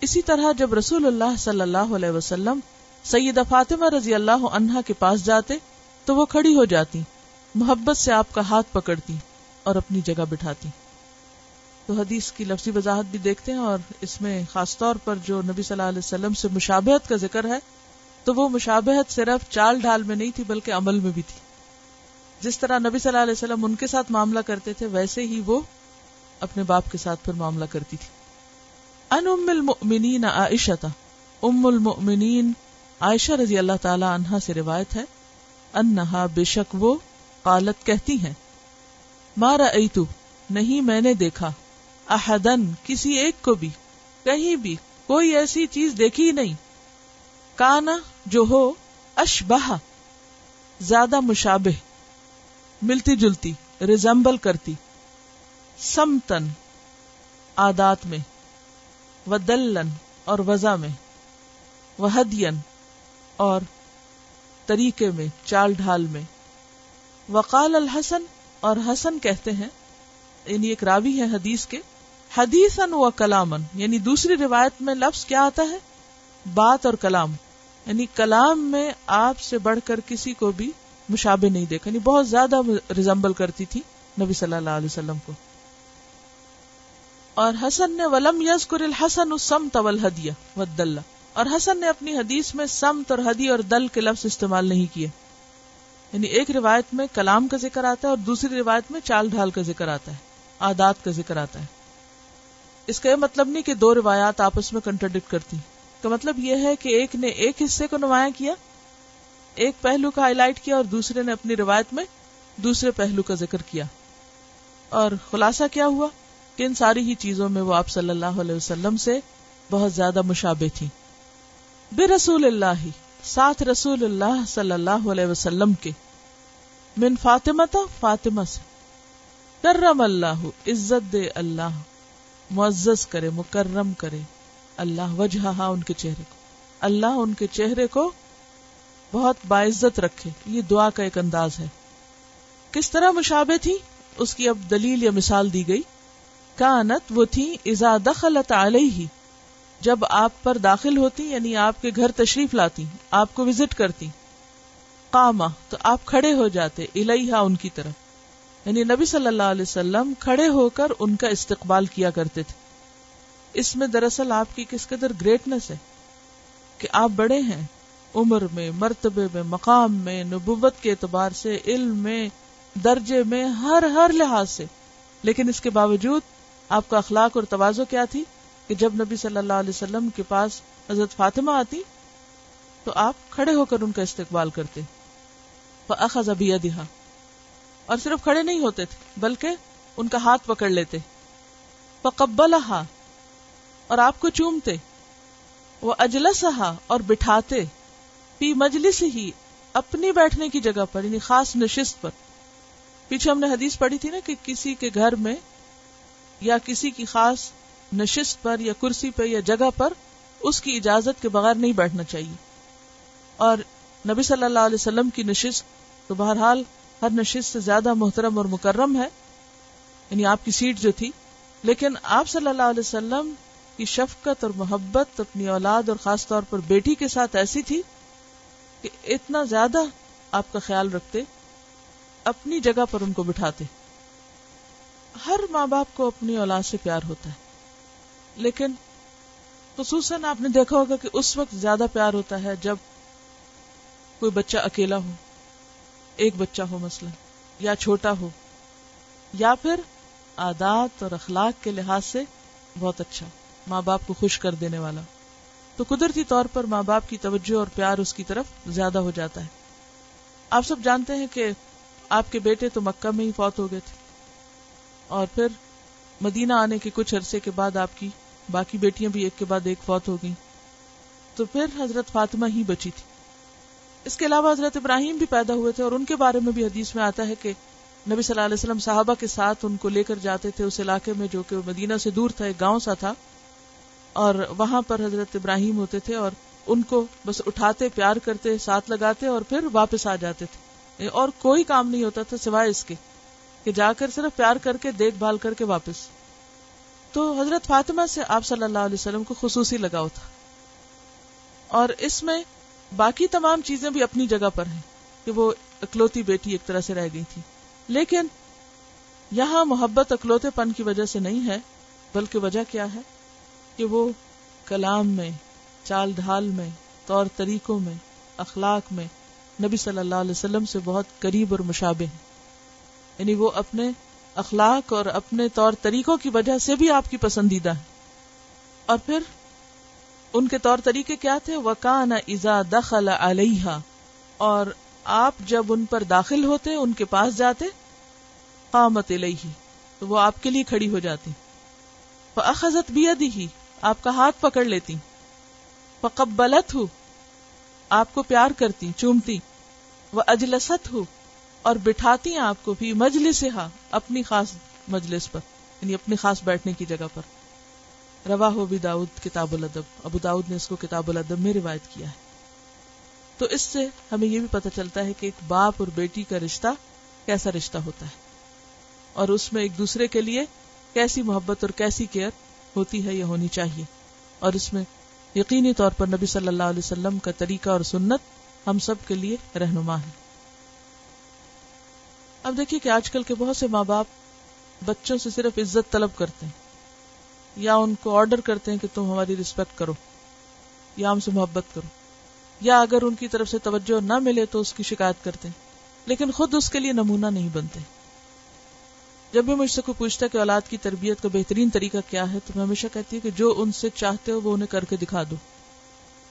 اسی طرح جب رسول اللہ صلی اللہ علیہ وسلم سیدہ فاطمہ رضی اللہ عنہا کے پاس جاتے تو وہ کھڑی ہو جاتی، محبت سے آپ کا ہاتھ پکڑتی اور اپنی جگہ بٹھاتی۔ تو حدیث کی لفظی وضاحت بھی دیکھتے ہیں اور اس میں خاص طور پر جو نبی صلی اللہ علیہ وسلم سے مشابہت کا ذکر ہے، تو وہ مشابہت صرف چال ڈھال میں نہیں تھی، بلکہ عمل میں بھی تھی۔ جس طرح نبی صلی اللہ علیہ وسلم ان کے ساتھ معاملہ کرتے تھے، ویسے ہی وہ اپنے باپ کے ساتھ پھر معاملہ کرتی تھی۔ ان ام المؤمنین عائشہ ام المؤمنین عائشہ رضی اللہ تعالی عنہا سے روایت ہے، انہا بے شک وہ قالت کہتی ہیں مارا ایتو نہیں میں نے دیکھا۔ احدن، کسی ایک کو بھی، کہیں بھی، کوئی ایسی چیز دیکھی ہی نہیں۔ کانا، جو ہو، اشبہ، زیادہ مشابہ، ملتی جلتی ریزمبل کرتی۔ سمتن آدات میں و دلن اور وزا میں وہ ہدین اور طریقے میں، چال ڈھال میں۔ وقال الحسن، اور حسن کہتے ہیں یعنی ایک راوی ہے حدیث کے۔ حدیثن و کلامن یعنی دوسری روایت میں لفظ کیا آتا ہے؟ بات اور کلام۔ یعنی کلام میں آپ سے بڑھ کر کسی کو بھی مشابہ نہیں دیکھا یعنی بہت زیادہ ریزمبل کرتی تھی نبی صلی اللہ علیہ وسلم کو۔ اور حسن نے ولم یزکر الحسن سمت والہدیہ والدل۔ اور حسن نے اپنی حدیث میں سمت اور ہدی اور دل کے لفظ استعمال نہیں کیے۔ یعنی ایک روایت میں کلام کا ذکر آتا ہے اور دوسری روایت میں چال ڈھال کا ذکر آتا ہے آدات کا ذکر آتا ہے۔ اس کا یہ مطلب نہیں کہ دو روایات آپس میں کنٹرڈکٹ کرتی کا مطلب یہ ہے کہ ایک نے ایک حصے کو نمایاں کیا، ایک پہلو کا ہائی لائٹ کیا اور دوسرے نے اپنی روایت میں دوسرے پہلو کا ذکر کیا۔ اور خلاصہ کیا ہوا؟ کہ ان ساری ہی چیزوں میں وہ آپ صلی اللہ علیہ وسلم سے بہت زیادہ مشابہ تھی بے رسول اللہ، ساتھ رسول اللہ صلی اللہ علیہ وسلم کے۔ من فاطمہ فاطمہ سے۔ کرم اللہ، عزت دے اللہ۔ معزز کرے، مکرم کرے۔ اللہ وجہ ان کے چہرے کو۔ اللہ ان کے چہرے کو بہت باعزت رکھے۔ یہ دعا کا ایک انداز ہے۔ کس طرح مشابہ تھی؟ اس کی اب دلیل یا مثال دی گئی۔ کانت وہ تھی ازا دخلت علیہ۔ جب آپ پر داخل ہوتی یعنی آپ کے گھر تشریف لاتی، آپ کو وزٹ کرتی۔ کاما تو آپ کھڑے ہو جاتے الہا ان کی طرف۔ یعنی نبی صلی اللہ علیہ وسلم کھڑے ہو کر ان کا استقبال کیا کرتے تھے۔ اس میں دراصل آپ کی کس قدر گریٹنس ہے کہ آپ بڑے ہیں۔ عمر میں، مرتبے میں، مقام میں، نبوت کے اعتبار سے، علم میں، درجے میں، ہر ہر لحاظ سے۔ لیکن اس کے باوجود آپ کا اخلاق اور توازو کیا تھی کہ جب نبی صلی اللہ علیہ وسلم کے پاس حضرت فاطمہ آتی تو آپ کھڑے ہو کر ان کا استقبال کرتے۔ ابھی دہا اور صرف کھڑے نہیں ہوتے تھے، بلکہ ان کا ہاتھ پکڑ لیتے۔ پکبل اور آپ کو چومتے۔ وہ اجلسہا اور بٹھاتے۔ پی مجلس ہی اپنی بیٹھنے کی جگہ پر یعنی خاص نشست پر۔ پیچھے ہم نے حدیث پڑھی تھی نا کہ کسی کے گھر میں یا کسی کی خاص نشست پر یا کرسی پہ یا جگہ پر اس کی اجازت کے بغیر نہیں بیٹھنا چاہیے۔ اور نبی صلی اللہ علیہ وسلم کی نشست تو بہرحال ہر نشست سے زیادہ محترم اور مکرم ہے۔ یعنی آپ کی سیٹ جو تھی۔ لیکن آپ صلی اللہ علیہ وسلم کی شفقت اور محبت اپنی اولاد اور خاص طور پر بیٹی کے ساتھ ایسی تھی کہ اتنا زیادہ آپ کا خیال رکھتے، اپنی جگہ پر ان کو بٹھاتے۔ ہر ماں باپ کو اپنی اولاد سے پیار ہوتا ہے۔ لیکن خصوصاً آپ نے دیکھا ہوگا کہ اس وقت زیادہ پیار ہوتا ہے جب کوئی بچہ اکیلا ہو۔ ایک بچہ ہو مثلا، یا چھوٹا ہو، یا پھر عادات اور اخلاق کے لحاظ سے بہت اچھا ماں باپ کو خوش کر دینے والا۔ تو قدرتی طور پر ماں باپ کی توجہ اور پیار اس کی طرف زیادہ ہو جاتا ہے۔ آپ سب جانتے ہیں کہ آپ کے بیٹے تو مکہ میں ہی فوت ہو گئے تھے۔ اور پھر مدینہ آنے کے کچھ عرصے کے بعد آپ کی باقی بیٹیاں بھی ایک کے بعد ایک فوت ہو گئیں۔ تو پھر حضرت فاطمہ ہی بچی تھی۔ اس کے علاوہ حضرت ابراہیم بھی پیدا ہوئے تھے اور ان کے بارے میں بھی حدیث میں آتا ہے کہ نبی صلی اللہ علیہ وسلم صحابہ کے ساتھ ان کو لے کر جاتے تھے اس علاقے میں جو کہ مدینہ سے دور تھا، ایک گاؤں سا تھا، اور وہاں پر حضرت ابراہیم ہوتے تھے اور ان کو بس اٹھاتے، پیار کرتے، ساتھ لگاتے اور پھر واپس آ جاتے تھے۔ اور کوئی کام نہیں ہوتا تھا سوائے اس کے، کہ جا کر صرف پیار کر کے، دیکھ بھال کر کے واپس۔ تو حضرت فاطمہ سے آپ صلی اللہ علیہ وسلم کو خصوصی لگاؤ تھا۔ اور اس میں باقی تمام چیزیں بھی اپنی جگہ پر ہیں کہ وہ اکلوتی بیٹی ایک طرح سے رہ گئی تھی۔ لیکن یہاں محبت اکلوتے پن کی وجہ سے نہیں ہے، بلکہ وجہ کیا ہے؟ کہ وہ کلام میں، چال ڈھال میں، طور طریقوں میں، اخلاق میں نبی صلی اللہ علیہ وسلم سے بہت قریب اور مشابہ ہیں۔ یعنی وہ اپنے اخلاق اور اپنے طور طریقوں کی وجہ سے بھی آپ کی پسندیدہ ہے اور پھر ان کے طور طریقے کیا تھے؟ وکان ازا دخل علیہ اور آپ جب ان پر داخل ہوتے، ان کے پاس جاتے، قامت الیہ تو وہ آپ کے لیے کھڑی ہو جاتی۔ فاخذت بیدی آپ کا ہاتھ پکڑ لیتی۔ فقبلت ہو آپ کو پیار کرتی، چومتی۔ وہ اجلست ہو اور بٹھاتی آپ کو بھی مجلس اپنی خاص مجلس پر یعنی اپنی خاص بیٹھنے کی جگہ پر۔ روا ہو بھی داؤد کتاب الادب۔ ابو داؤد نے اس کو کتاب الادب میں روایت کیا ہے۔ تو اس سے ہمیں یہ بھی پتہ چلتا ہے کہ ایک باپ اور بیٹی کا رشتہ کیسا رشتہ ہوتا ہے۔ اور اس میں ایک دوسرے کے لیے کیسی محبت اور کیسی کیئر ہوتی ہے یا ہونی چاہیے۔ اور اس میں یقینی طور پر نبی صلی اللہ علیہ وسلم کا طریقہ اور سنت ہم سب کے لیے رہنما ہے۔ اب دیکھیے کہ آج کل کے بہت سے ماں باپ بچوں سے صرف عزت طلب کرتے ہیں۔ یا ان کو آرڈر کرتے ہیں کہ تم ہماری رسپیکٹ کرو، یا ہم سے محبت کرو، یا اگر ان کی طرف سے توجہ نہ ملے تو اس کی شکایت کرتے ہیں، لیکن خود اس کے لیے نمونہ نہیں بنتے۔ جب بھی مجھ سے کوئی پوچھتا ہے کہ اولاد کی تربیت کا بہترین طریقہ کیا ہے، تو میں ہمیشہ کہتی ہوں کہ جو ان سے چاہتے ہو وہ انہیں کر کے دکھا دو۔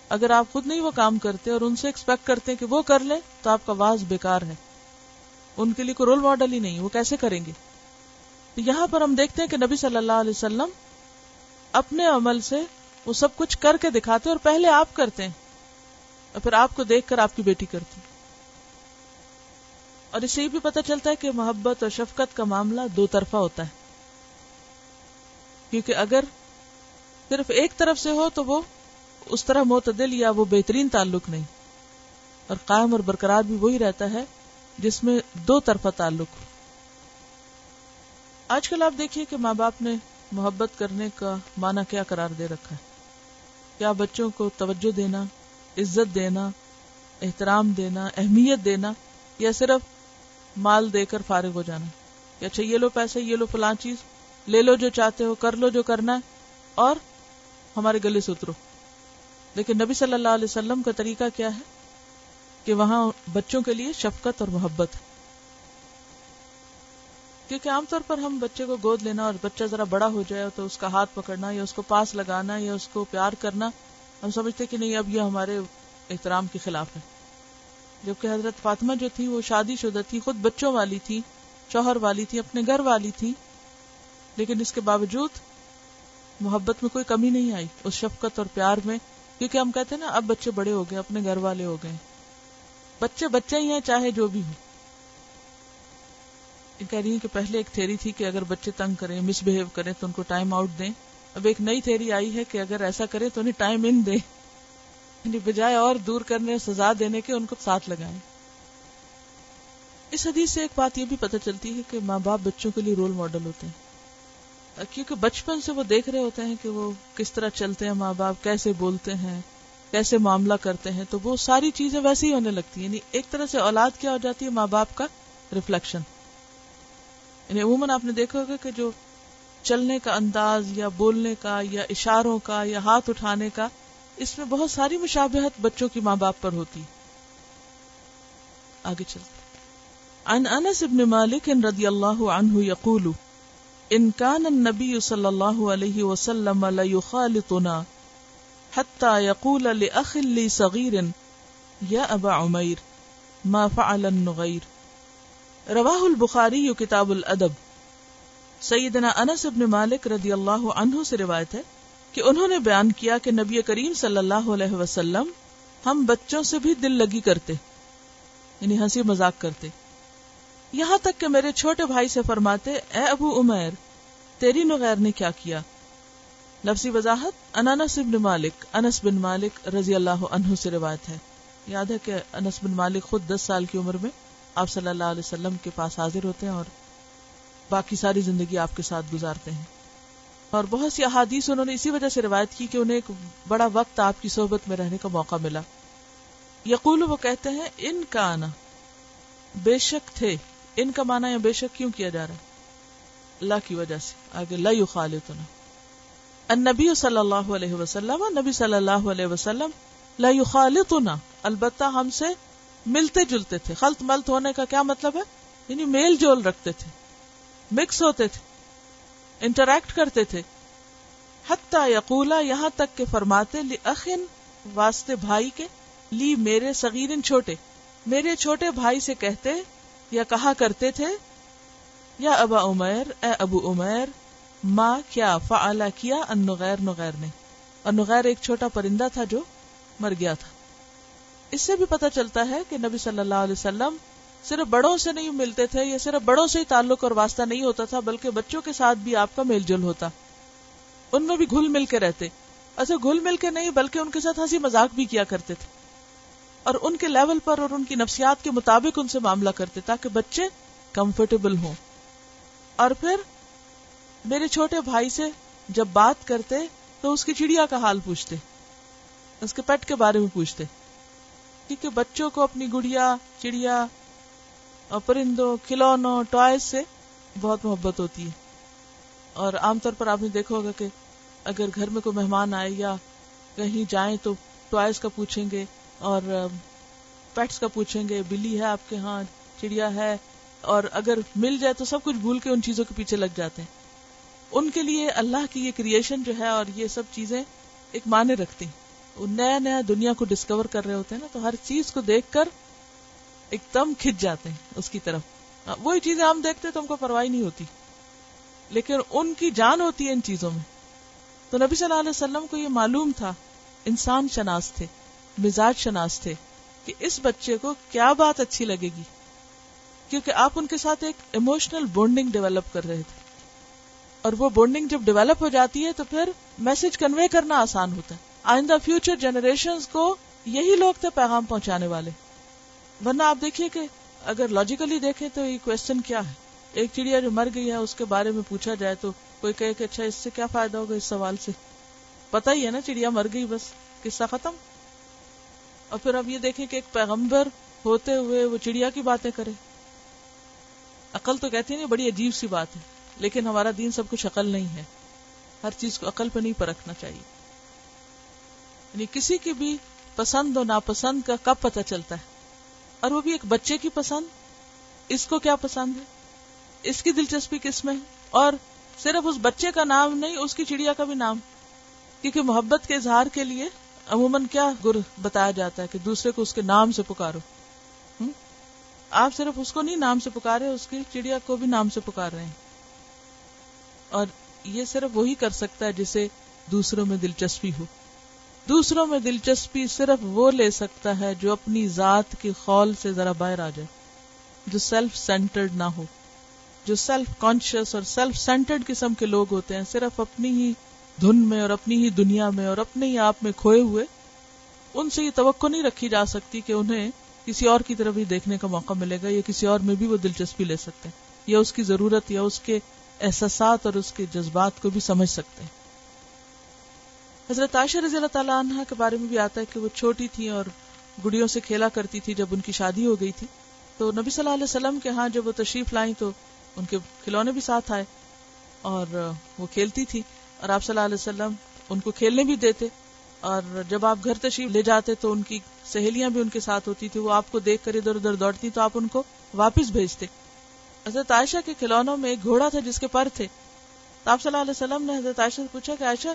اگر آپ خود نہیں وہ کام کرتے اور ان سے ایکسپیکٹ کرتے ہیں کہ وہ کر لیں، تو آپ کا واز بیکار ہے۔ ان کے لیے کوئی رول ماڈل ہی نہیں، وہ کیسے کریں گے؟ تو یہاں پر ہم دیکھتے ہیں کہ نبی صلی اللہ علیہ وسلم اپنے عمل سے وہ سب کچھ کر کے دکھاتے اور پہلے آپ کرتے ہیں اور پھر آپ کو دیکھ کر آپ کی بیٹی کرتی اور اس سے یہ بھی پتا چلتا ہے کہ محبت اور شفقت کا معاملہ دو طرفہ ہوتا ہے۔ کیونکہ اگر صرف ایک طرف سے ہو تو وہ اس طرح معتدل یا وہ بہترین تعلق نہیں۔ اور قائم اور برقرار بھی وہی رہتا ہے جس میں دو طرفہ تعلق ہو۔ آج کل آپ دیکھیے کہ ماں باپ نے محبت کرنے کا معنی کیا قرار دے رکھا ہے؟ کیا بچوں کو توجہ دینا، عزت دینا، احترام دینا، اہمیت دینا یا صرف مال دے کر فارغ ہو جانا؟ کہ اچھا یہ لو پیسے، یہ لو فلاں چیز، لے لو جو چاہتے ہو، کر لو جو کرنا ہے، اور ہمارے گلے سے اترو۔ لیکن نبی صلی اللہ علیہ وسلم کا طریقہ کیا ہے؟ کہ وہاں بچوں کے لیے شفقت اور محبت ہے۔ کیونکہ عام طور پر ہم بچے کو گود لینا اور بچہ ذرا بڑا ہو جائے تو اس کا ہاتھ پکڑنا یا اس کو پاس لگانا یا اس کو پیار کرنا، ہم سمجھتے کہ نہیں، اب یہ ہمارے احترام کے خلاف ہے۔ جبکہ حضرت فاطمہ جو تھی، وہ شادی شدہ تھی، خود بچوں والی تھی، شوہر والی تھی، اپنے گھر والی تھی، لیکن اس کے باوجود محبت میں کوئی کمی نہیں آئی اس شفقت اور پیار میں، کیونکہ ہم کہتے ہیں نا، اب بچے بڑے ہو گئے، اپنے گھر والے ہو گئے۔ بچے بچے ہی ہیں، چاہے جو بھی ہو۔ کہہ رہی ہیں کہ پہلے ایک تھیری تھی کہ اگر بچے تنگ کریں مس بہیو کریں تو ان کو ٹائم آؤٹ دیں۔ اب ایک نئی تھیری آئی ہے کہ اگر ایسا کرے تو انہیں ٹائم ان دے یعنی بجائے اور دور کرنے سزا دینے کے ان کو ساتھ لگائیں۔ اس حدیث سے ایک بات یہ بھی پتہ چلتی ہے کہ ماں باپ بچوں کے لیے رول ماڈل ہوتے ہیں۔ کیونکہ بچپن سے وہ دیکھ رہے ہوتے ہیں کہ وہ کس طرح چلتے ہیں، ماں باپ کیسے بولتے ہیں، کیسے معاملہ کرتے ہیں۔ تو وہ ساری چیزیں ویسے ہی ہونے لگتی ہیں۔ یعنی ایک طرح سے اولاد کیا ہو جاتی ہے ماں باپ کا ریفلیکشن یعنی عموماً آپ نے دیکھا ہوگا کہ جو چلنے کا انداز یا بولنے کا یا اشاروں کا یا ہاتھ اٹھانے کا، اس میں بہت ساری مشابہت بچوں کی ماں باپ پر ہوتی۔ آگے چلتے عن انس بن مالک رضی اللہ عنہ یقول، ان كان النبي صلى الله عليه وسلم لا يخالطنا حتى يقول لاخ لي صغير يا ابا عمير ما فعل النغير رواه البخاری کتاب الادب۔ سیدنا انس ابن مالک رضی اللہ عنہ سے روایت ہے کہ انہوں نے بیان کیا کہ نبی کریم صلی اللہ علیہ وسلم ہم بچوں سے بھی دل لگی کرتے یعنی ہنسی مذاق کرتے۔ یہاں تک کہ میرے چھوٹے بھائی سے فرماتے، اے ابو عمیر، تیری نغیر نے کیا کیا؟ لفظی وضاحت، انانس بن مالک، انس بن مالک رضی اللہ عنہ سے روایت ہے۔ یاد ہے کہ انس بن مالک خود دس سال کی عمر میں آپ صلی اللہ علیہ وسلم کے پاس حاضر ہوتے ہیں اور باقی ساری زندگی آپ کے ساتھ گزارتے ہیں۔ اور بہت سی احادیث انہوں نے اسی وجہ سے روایت کی کہ انہیں ایک بڑا وقت آپ کی صحبت میں رہنے کا موقع ملا۔ یقول وہ کہتے ہیں، ان کا آنا بے شک تھے۔ ان کا مانا یا بے شک کیوں کیا جا رہا ہے؟ اللہ کی وجہ سے۔ آگے لئی خالتنا النبی صلی اللہ علیہ وسلم، نبی صلی اللہ علیہ وسلم لئی البتہ ہم سے ملتے جلتے تھے۔ خلط ملت ہونے کا کیا مطلب ہے؟ یعنی میل جول رکھتے تھے مکس ہوتے تھے انٹریکٹ کرتے تھے۔ حتیٰ یقولا، یہاں تک کہ فرماتے، لی اخن واسطے بھائی کے، لی میرے صغیرن چھوٹے۔ میرے چھوٹے بھائی سے کہتے یا کہا کرتے تھے، یا ابا عمیر اے ابو عمیر ماں کیا فعلا کیا ان نغیر نغیر نے۔ اور نغیر ایک چھوٹا پرندہ تھا جو مر گیا تھا۔ اس سے بھی پتا چلتا ہے کہ نبی صلی اللہ علیہ وسلم صرف بڑوں سے نہیں ملتے تھے یا صرف بڑوں سے ہی تعلق اور واسطہ نہیں ہوتا تھا، بلکہ بچوں کے ساتھ بھی آپ کا میل جل ہوتا۔ ان میں بھی گھل مل کے رہتے۔ ایسے گھل مل کے نہیں، بلکہ ان کے ساتھ ہنسی مذاق بھی کیا کرتے تھے۔ اور ان کے لیول پر اور ان کی نفسیات کے مطابق ان سے معاملہ کرتے، تاکہ بچے کمفرٹیبل ہوں۔ اور پھر میرے چھوٹے بھائی سے جب بات کرتے، تو اس کی چڑیا کا حال پوچھتے، اس کے پیٹ کے بارے میں پوچھتے۔ کیونکہ بچوں کو اپنی گڑیا، چڑیا اور پرندوں، کھلونوں، ٹوائز سے بہت محبت ہوتی ہے۔ اور عام طور پر آپ نے دیکھا ہوگا کہ اگر گھر میں کوئی مہمان آئے یا کہیں جائیں تو ٹوائز کا پوچھیں گے اور پیٹس کا پوچھیں گے، بلی ہے آپ کے ہاں چڑیا ہے۔ اور اگر مل جائے تو سب کچھ بھول کے ان چیزوں کے پیچھے لگ جاتے ہیں۔ ان کے لیے اللہ کی یہ کریشن جو ہے اور یہ سب چیزیں ایک معنی رکھتی ہیں۔ نیا نیا دنیا کو ڈسکور کر رہے ہوتے ہیں نا، تو ہر چیز کو دیکھ کر ایک دم کھچ جاتے ہیں اس کی طرف۔ ہاں، وہی چیزیں ہم دیکھتے تو ہم کو پرواہ نہیں ہوتی۔ لیکن ان کی جان ہوتی ہے ان چیزوں میں۔ تو نبی صلی اللہ علیہ وسلم کو یہ معلوم تھا، انسان شناس تھے، مزاج شناس تھے کہ اس بچے کو کیا بات اچھی لگے گی۔ کیونکہ آپ ان کے ساتھ ایک ایموشنل بونڈنگ ڈیولپ کر رہے تھے۔ اور وہ بونڈنگ جب ڈیولپ ہو جاتی ہے تو پھر میسج کنوے کرنا آسان ہوتا ہے۔ آئندہ فیوچر جنریشن کو یہی لوگ تھے پیغام پہنچانے والے۔ ورنہ آپ دیکھیے کہ اگر لاجیکلی دیکھیں تو یہ کوشچن کیا ہے؟ ایک چڑیا جو مر گئی ہے، اس کے بارے میں پوچھا جائے تو کوئی کہے کہ اچھا اس سے کیا فائدہ ہوگا اس سوال سے؟ پتا ہی ہے نا چڑیا مر گئی بس، قصہ ختم۔ اور پھر اب یہ دیکھیں کہ ایک پیغمبر ہوتے ہوئے وہ چڑیا کی باتیں کرے۔ عقل تو کہتی نہیں، بڑی عجیب سی بات ہے، لیکن ہمارا دین سب کچھ عقل نہیں ہے۔ ہر چیز کو عقل پہ نہیں پرکھنا چاہیے۔ یعنی کسی کی بھی پسند اور ناپسند کا کب پتہ چلتا ہے؟ اور وہ بھی ایک بچے کی پسند؟ اس کو کیا پسند ہے؟ اس کی دلچسپی کس میں ہے؟ اور صرف اس بچے کا نام نہیں، اس کی چڑیا کا بھی نام؟ کیونکہ محبت کے اظہار کے لیے عموماً کیا گر بتایا جاتا ہے کہ دوسرے کو اس کے نام سے پکارو؟ آپ صرف اس کو نہیں نام سے پکارے، اس کی چڑیا کو بھی نام سے پکار رہے ہیں۔ اور یہ صرف وہی کر سکتا ہے جسے دوسروں میں دلچسپی ہو۔ دوسروں میں دلچسپی صرف وہ لے سکتا ہے جو اپنی ذات کی خول سے ذرا باہر آ جائے، جو سیلف سینٹرڈ نہ ہو، جو سیلف کانشیس اور سیلف سینٹرڈ قسم کے لوگ ہوتے ہیں، صرف اپنی ہی دھن میں اور اپنی ہی دنیا میں اور اپنے ہی آپ میں کھوئے ہوئے، ان سے یہ توقع نہیں رکھی جا سکتی کہ انہیں کسی اور کی طرف ہی دیکھنے کا موقع ملے گا یا کسی اور میں بھی وہ دلچسپی لے سکتے ہیں، یا اس کی ضرورت یا اس کے احساسات اور اس کے جذبات کو بھی سمجھ سکتے ہیں۔ حضرت عائشہ رضی اللہ تعالیٰ عنہ کے بارے میں بھی آتا ہے کہ وہ چھوٹی تھی اور گڑیوں سے کھیلا کرتی تھی جب ان کی شادی ہو گئی تھی۔ تو نبی صلی اللہ علیہ وسلم کے ہاں جب وہ تشریف لائیں تو ان کے کھلونے بھی ساتھ آئے اور وہ کھیلتی تھی اور آپ صلی اللہ علیہ وسلم ان کو کھیلنے بھی دیتے اور جب آپ گھر تشریف لے جاتے تو ان کی سہیلیاں بھی ان کے ساتھ ہوتی تھی، وہ آپ کو دیکھ کر ادھر ادھر دوڑتی تو آپ ان کو واپس بھیجتے۔ حضرت عائشہ کے کھلونوں میں ایک گھوڑا تھا جس کے پر تھے۔ تو آپ صلی اللہ علیہ وسلم نے حضرت عائشہ سے پوچھا کہ عائشہ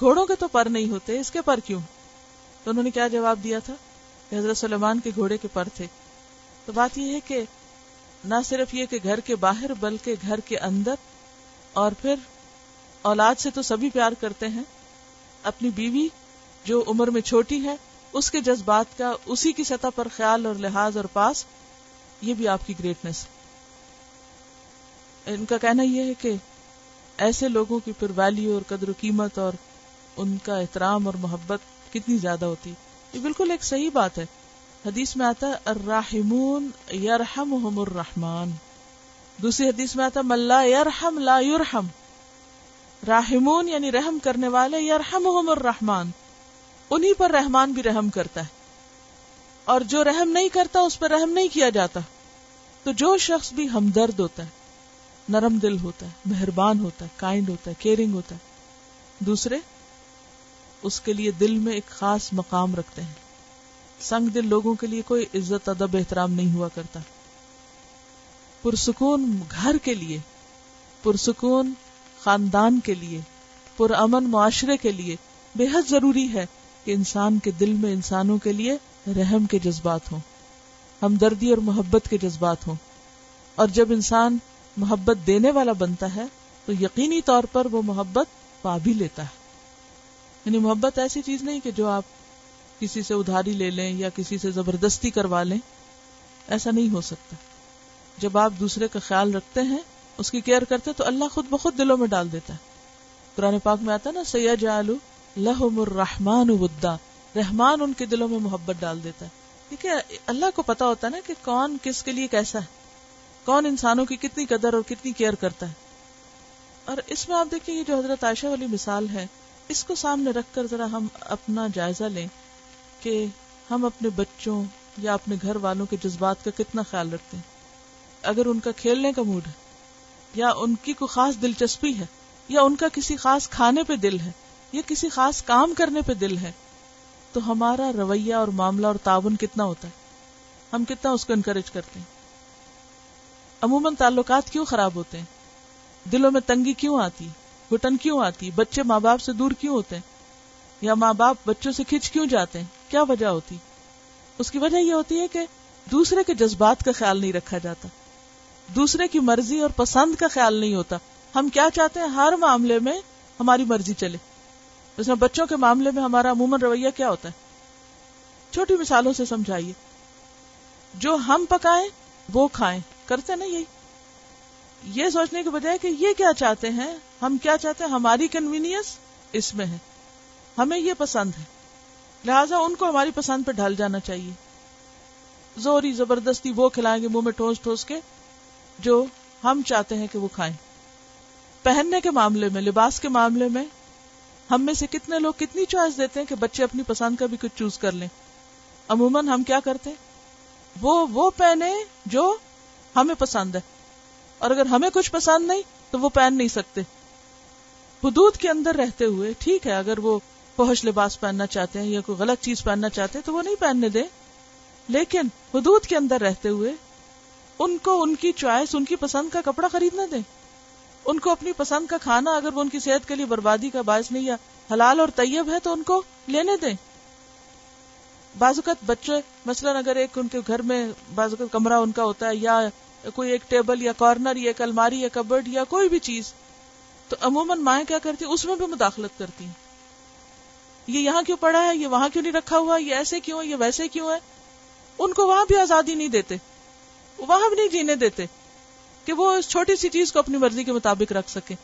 گھوڑوں کے تو پر نہیں ہوتے، اس کے پر کیوں؟ تو انہوں نے کیا جواب دیا تھا؟ کہ حضرت سلیمان کے گھوڑے کے پر تھے۔ تو بات یہ ہے کہ نہ صرف یہ کہ گھر کے باہر، بلکہ گھر کے اندر۔ اور پھر اولاد سے تو سبھی پیار کرتے ہیں۔ اپنی بیوی جو عمر میں چھوٹی ہے، اس کے جذبات کا اسی کی سطح پر خیال اور لحاظ اور پاس، یہ بھی آپ کی گریٹنس ان کا کہنا یہ ہے کہ ایسے لوگوں کی پھر ویلیو اور قدر و قیمت اور ان کا احترام اور محبت کتنی زیادہ ہوتی۔ یہ بالکل ایک صحیح بات ہے۔ حدیث میں آتا ہے، الرحمون یرحمہم الرحمن۔ دوسری حدیث میں آتا ہے ملا یرحم لا یرحم۔ راہمون یعنی رحم کرنے والے، یرحمہم الرحمن۔ انہی پر رحمان بھی رحم کرتا ہے۔ اور جو رحم نہیں کرتا، اس پر رحم نہیں کیا جاتا۔ تو جو شخص بھی ہمدرد ہوتا ہے، نرم دل ہوتا ہے، مہربان ہوتا ہے کائنڈ ہوتا ہے کیئرنگ ہوتا ہے۔ دوسرے اس کے لیے دل میں ایک خاص مقام رکھتے ہیں۔ سنگ دل لوگوں کے لیے کوئی عزت، ادب، احترام نہیں ہوا کرتا۔ پرسکون گھر کے لیے، پرسکون خاندان کے لیے پر امن معاشرے کے لیے بے حد ضروری ہے کہ انسان کے دل میں انسانوں کے لیے رحم کے جذبات ہوں، ہمدردی اور محبت کے جذبات ہوں۔ اور جب انسان محبت دینے والا بنتا ہے، تو یقینی طور پر وہ محبت پا بھی لیتا ہے۔ یعنی محبت ایسی چیز نہیں کہ جو آپ کسی سے ادھاری لے لیں یا کسی سے زبردستی کروا لیں، ایسا نہیں ہو سکتا۔ جب آپ دوسرے کا خیال رکھتے ہیں، اس کی کیئر کرتے تو اللہ خود بخود دلوں میں ڈال دیتا ہے۔ قرآن پاک میں آتا ہے نا سید جالو لہم الرحمان ودا۔ رحمان ان کے دلوں میں محبت ڈال دیتا ہے۔ ٹھیک اللہ کو پتا ہوتا ہے نا کہ کون کس کے لیے کیسا ہے۔ کون انسانوں کی کتنی قدر اور کتنی کیئر کرتا ہے۔ اور اس میں آپ دیکھیں یہ جو حضرت عائشہ والی مثال ہے اس کو سامنے رکھ کر ذرا ہم اپنا جائزہ لیں کہ ہم اپنے بچوں یا اپنے گھر والوں کے جذبات کا کتنا خیال رکھتے ہیں۔ اگر ان کا کھیلنے کا موڈ ہے، یا ان کی کوئی خاص دلچسپی ہے، یا ان کا کسی خاص کھانے پہ دل ہے، یا کسی خاص کام کرنے پہ دل ہے، تو ہمارا رویہ اور معاملہ اور تعاون کتنا ہوتا ہے؟ ہم کتنا اس کو انکریج کرتے ہیں؟ عموماً تعلقات کیوں خراب ہوتے ہیں؟ دلوں میں تنگی کیوں آتی؟ گٹن کیوں آتی بچے ماں باپ سے دور کیوں ہوتے ہیں؟ یا ماں باپ بچوں سے کھچ کیوں جاتے ہیں؟ کیا وجہ ہوتی؟ اس کی وجہ یہ ہوتی ہے کہ دوسرے کے جذبات کا خیال نہیں رکھا جاتا۔ دوسرے کی مرضی اور پسند کا خیال نہیں ہوتا۔ ہم کیا چاہتے ہیں؟ ہر معاملے میں ہماری مرضی چلے۔ اس میں بچوں کے معاملے میں ہمارا عموماً رویہ کیا ہوتا ہے؟ چھوٹی مثالوں سے سمجھائیے۔ جو ہم پکائیں، وہ کھائیں۔ کرتے نا یہی؟ یہ سوچنے کے بجائے کہ یہ کیا چاہتے ہیں؟ ہم کیا چاہتے ہیں؟ ہماری کنوینئنس اس میں ہے۔ ہمیں یہ پسند ہے۔ لہذا ان کو ہماری پسند پہ ڈھل جانا چاہیے۔ زوری زبردستی وہ کھلائیں گے منہ میں ٹھوس ٹھوس کے جو ہم چاہتے ہیں کہ وہ کھائیں۔ پہننے کے معاملے میں، لباس کے معاملے میں ہم میں سے کتنے لوگ کتنی چوائس دیتے ہیں کہ بچے اپنی پسند کا بھی کچھ چوز کر لیں۔ عموماً ہم کیا کرتے ہیں؟ وہ وہ پہنے جو ہمیں پسند ہے۔ اور اگر ہمیں کچھ پسند نہیں تو وہ پہن نہیں سکتے۔ حدود کے اندر رہتے ہوئے، ٹھیک ہے، اگر وہ پہنچ لباس پہننا چاہتے ہیں یا کوئی غلط چیز پہننا چاہتے ہیں تو وہ نہیں پہننے دیں۔ لیکن حدود کے اندر رہتے ہوئے ان کو ان کی چوائس، ان کی پسند کا کپڑا خریدنا دیں۔ ان کو اپنی پسند کا کھانا، اگر وہ ان کی صحت کے لیے بربادی کا باعث نہیں یا حلال اور طیب ہے تو ان کو لینے دیں۔ بعض اوقات بچے، مثلاً اگر ایک ان کے گھر میں بعض اوقات کمرہ ان کا ہوتا ہے یا کوئی ایک ٹیبل یا کارنر یا ایک الماری یا کبڈ یا کوئی بھی چیز تو عموماً مائیں کیا کرتی اس میں بھی مداخلت کرتی ہیں۔ یہ یہاں کیوں پڑا ہے؟ یہ وہاں کیوں نہیں رکھا ہوا؟ یہ ایسے کیوں ہے؟ یہ ویسے کیوں ہے؟ ان کو وہاں بھی آزادی نہیں دیتے۔ وہاں بھی نہیں جینے دیتے کہ وہ اس چھوٹی سی چیز کو اپنی مرضی کے مطابق رکھ سکے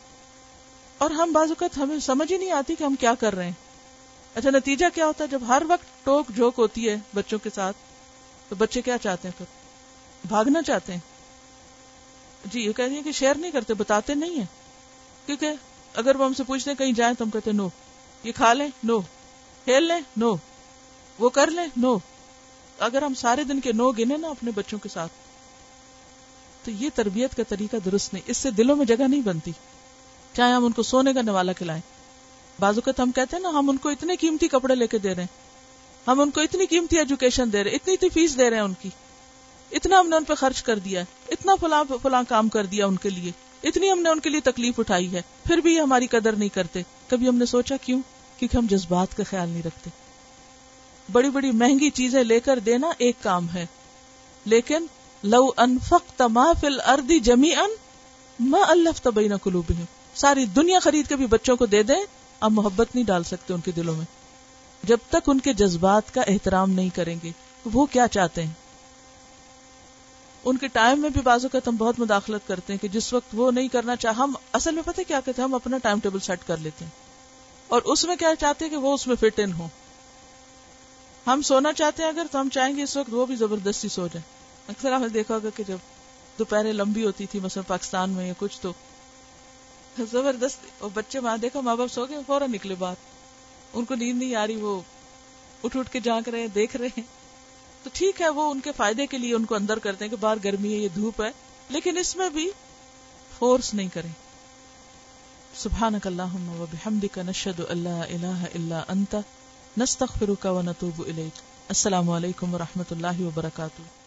اور ہم بعض اوقات ہمیں سمجھ ہی نہیں آتی کہ ہم کیا کر رہے ہیں۔ اچھا نتیجہ کیا ہوتا ہے؟ جب ہر وقت ٹوک جھوک ہوتی ہے بچوں کے ساتھ، تو بچے کیا چاہتے ہیں پھر؟ بھاگنا چاہتے ہیں۔ جی یہ کہتے ہیں کہ شیئر نہیں کرتے، بتاتے نہیں ہیں۔ کیونکہ اگر وہ ہم سے پوچھتے کہیں جائیں تو ہم کہتے نو۔ یہ کھا لیں؟ نو۔ کھیل لیں؟ نو۔ وہ کر لیں؟ نو۔ اگر ہم سارے دن کے نو گنے نا اپنے بچوں کے ساتھ، تو یہ تربیت کا طریقہ درست نہیں۔ اس سے دلوں میں جگہ نہیں بنتی۔ چاہے ہم ان کو سونے کا نوالا کھلائیں۔ بعض اوقات ہم کہتے ہیں نا، ہم ان کو اتنے قیمتی کپڑے لے کے دے رہے ہیں۔ ہم ان کو اتنی قیمتی ایجوکیشن دے رہے ہیں، اتنی اتنی فیس دے رہے ہیں ان کی۔ اتنا ہم نے ان پہ خرچ کر دیا اتنا فلاں فلاں کام کر دیا ان کے لیے۔ اتنی ہم نے ان کے لیے تکلیف اٹھائی ہے، پھر بھی ہماری قدر نہیں کرتے۔ کبھی ہم نے سوچا کیوں؟ کیونکہ ہم جذبات کا خیال نہیں رکھتے۔ بڑی بڑی مہنگی چیزیں لے کر دینا ایک کام ہے۔ لیکن لو انفق تما فل اردی جمی ان میں اللہ تبئی نہ کلوب ساری دنیا خرید کے بھی بچوں کو دے دیں اب محبت نہیں ڈال سکتے ان کے دلوں میں۔ جب تک ان کے جذبات کا احترام نہیں کریں گے، وہ کیا چاہتے ہیں؟ ان کے ٹائم میں بھی بازو کا ہم بہت مداخلت کرتے ہیں کہ جس وقت وہ نہیں کرنا چاہ، ہم اصل میں پتہ کیا کہتے ہیں؟ ہم اپنا ٹائم ٹیبل سیٹ کر لیتے ہیں۔ اور اس میں کیا چاہتے ہیں کہ وہ اس میں فٹ ان ہو ہم سونا چاہتے ہیں اگر تو ہم چاہیں گے اس وقت وہ بھی زبردستی سو جائیں اکثر آپ نے دیکھا ہوگا کہ جب دوپہریں لمبی ہوتی تھی مثلا پاکستان میں یا کچھ تو زبردست اور بچے وہاں دیکھو ماں باپ سو گئے، فوراً نکلے بات ان کو نیند نہیں آ رہی، وہ اٹھ اٹھ کے جانک رہے ہیں دیکھ رہے ہیں۔ تو ٹھیک ہے، وہ ان کے فائدے کے لیے ان کو اندر کرتے ہیں کہ باہر گرمی ہے، یہ دھوپ ہے، لیکن اس میں بھی فورس نہیں کریں۔ سبحانک اللہم و بحمدک، نشہد اللہ الہ الا انت، نستغفرک و نتوب الیک۔ السلام علیکم و رحمۃ اللہ وبرکاتہ۔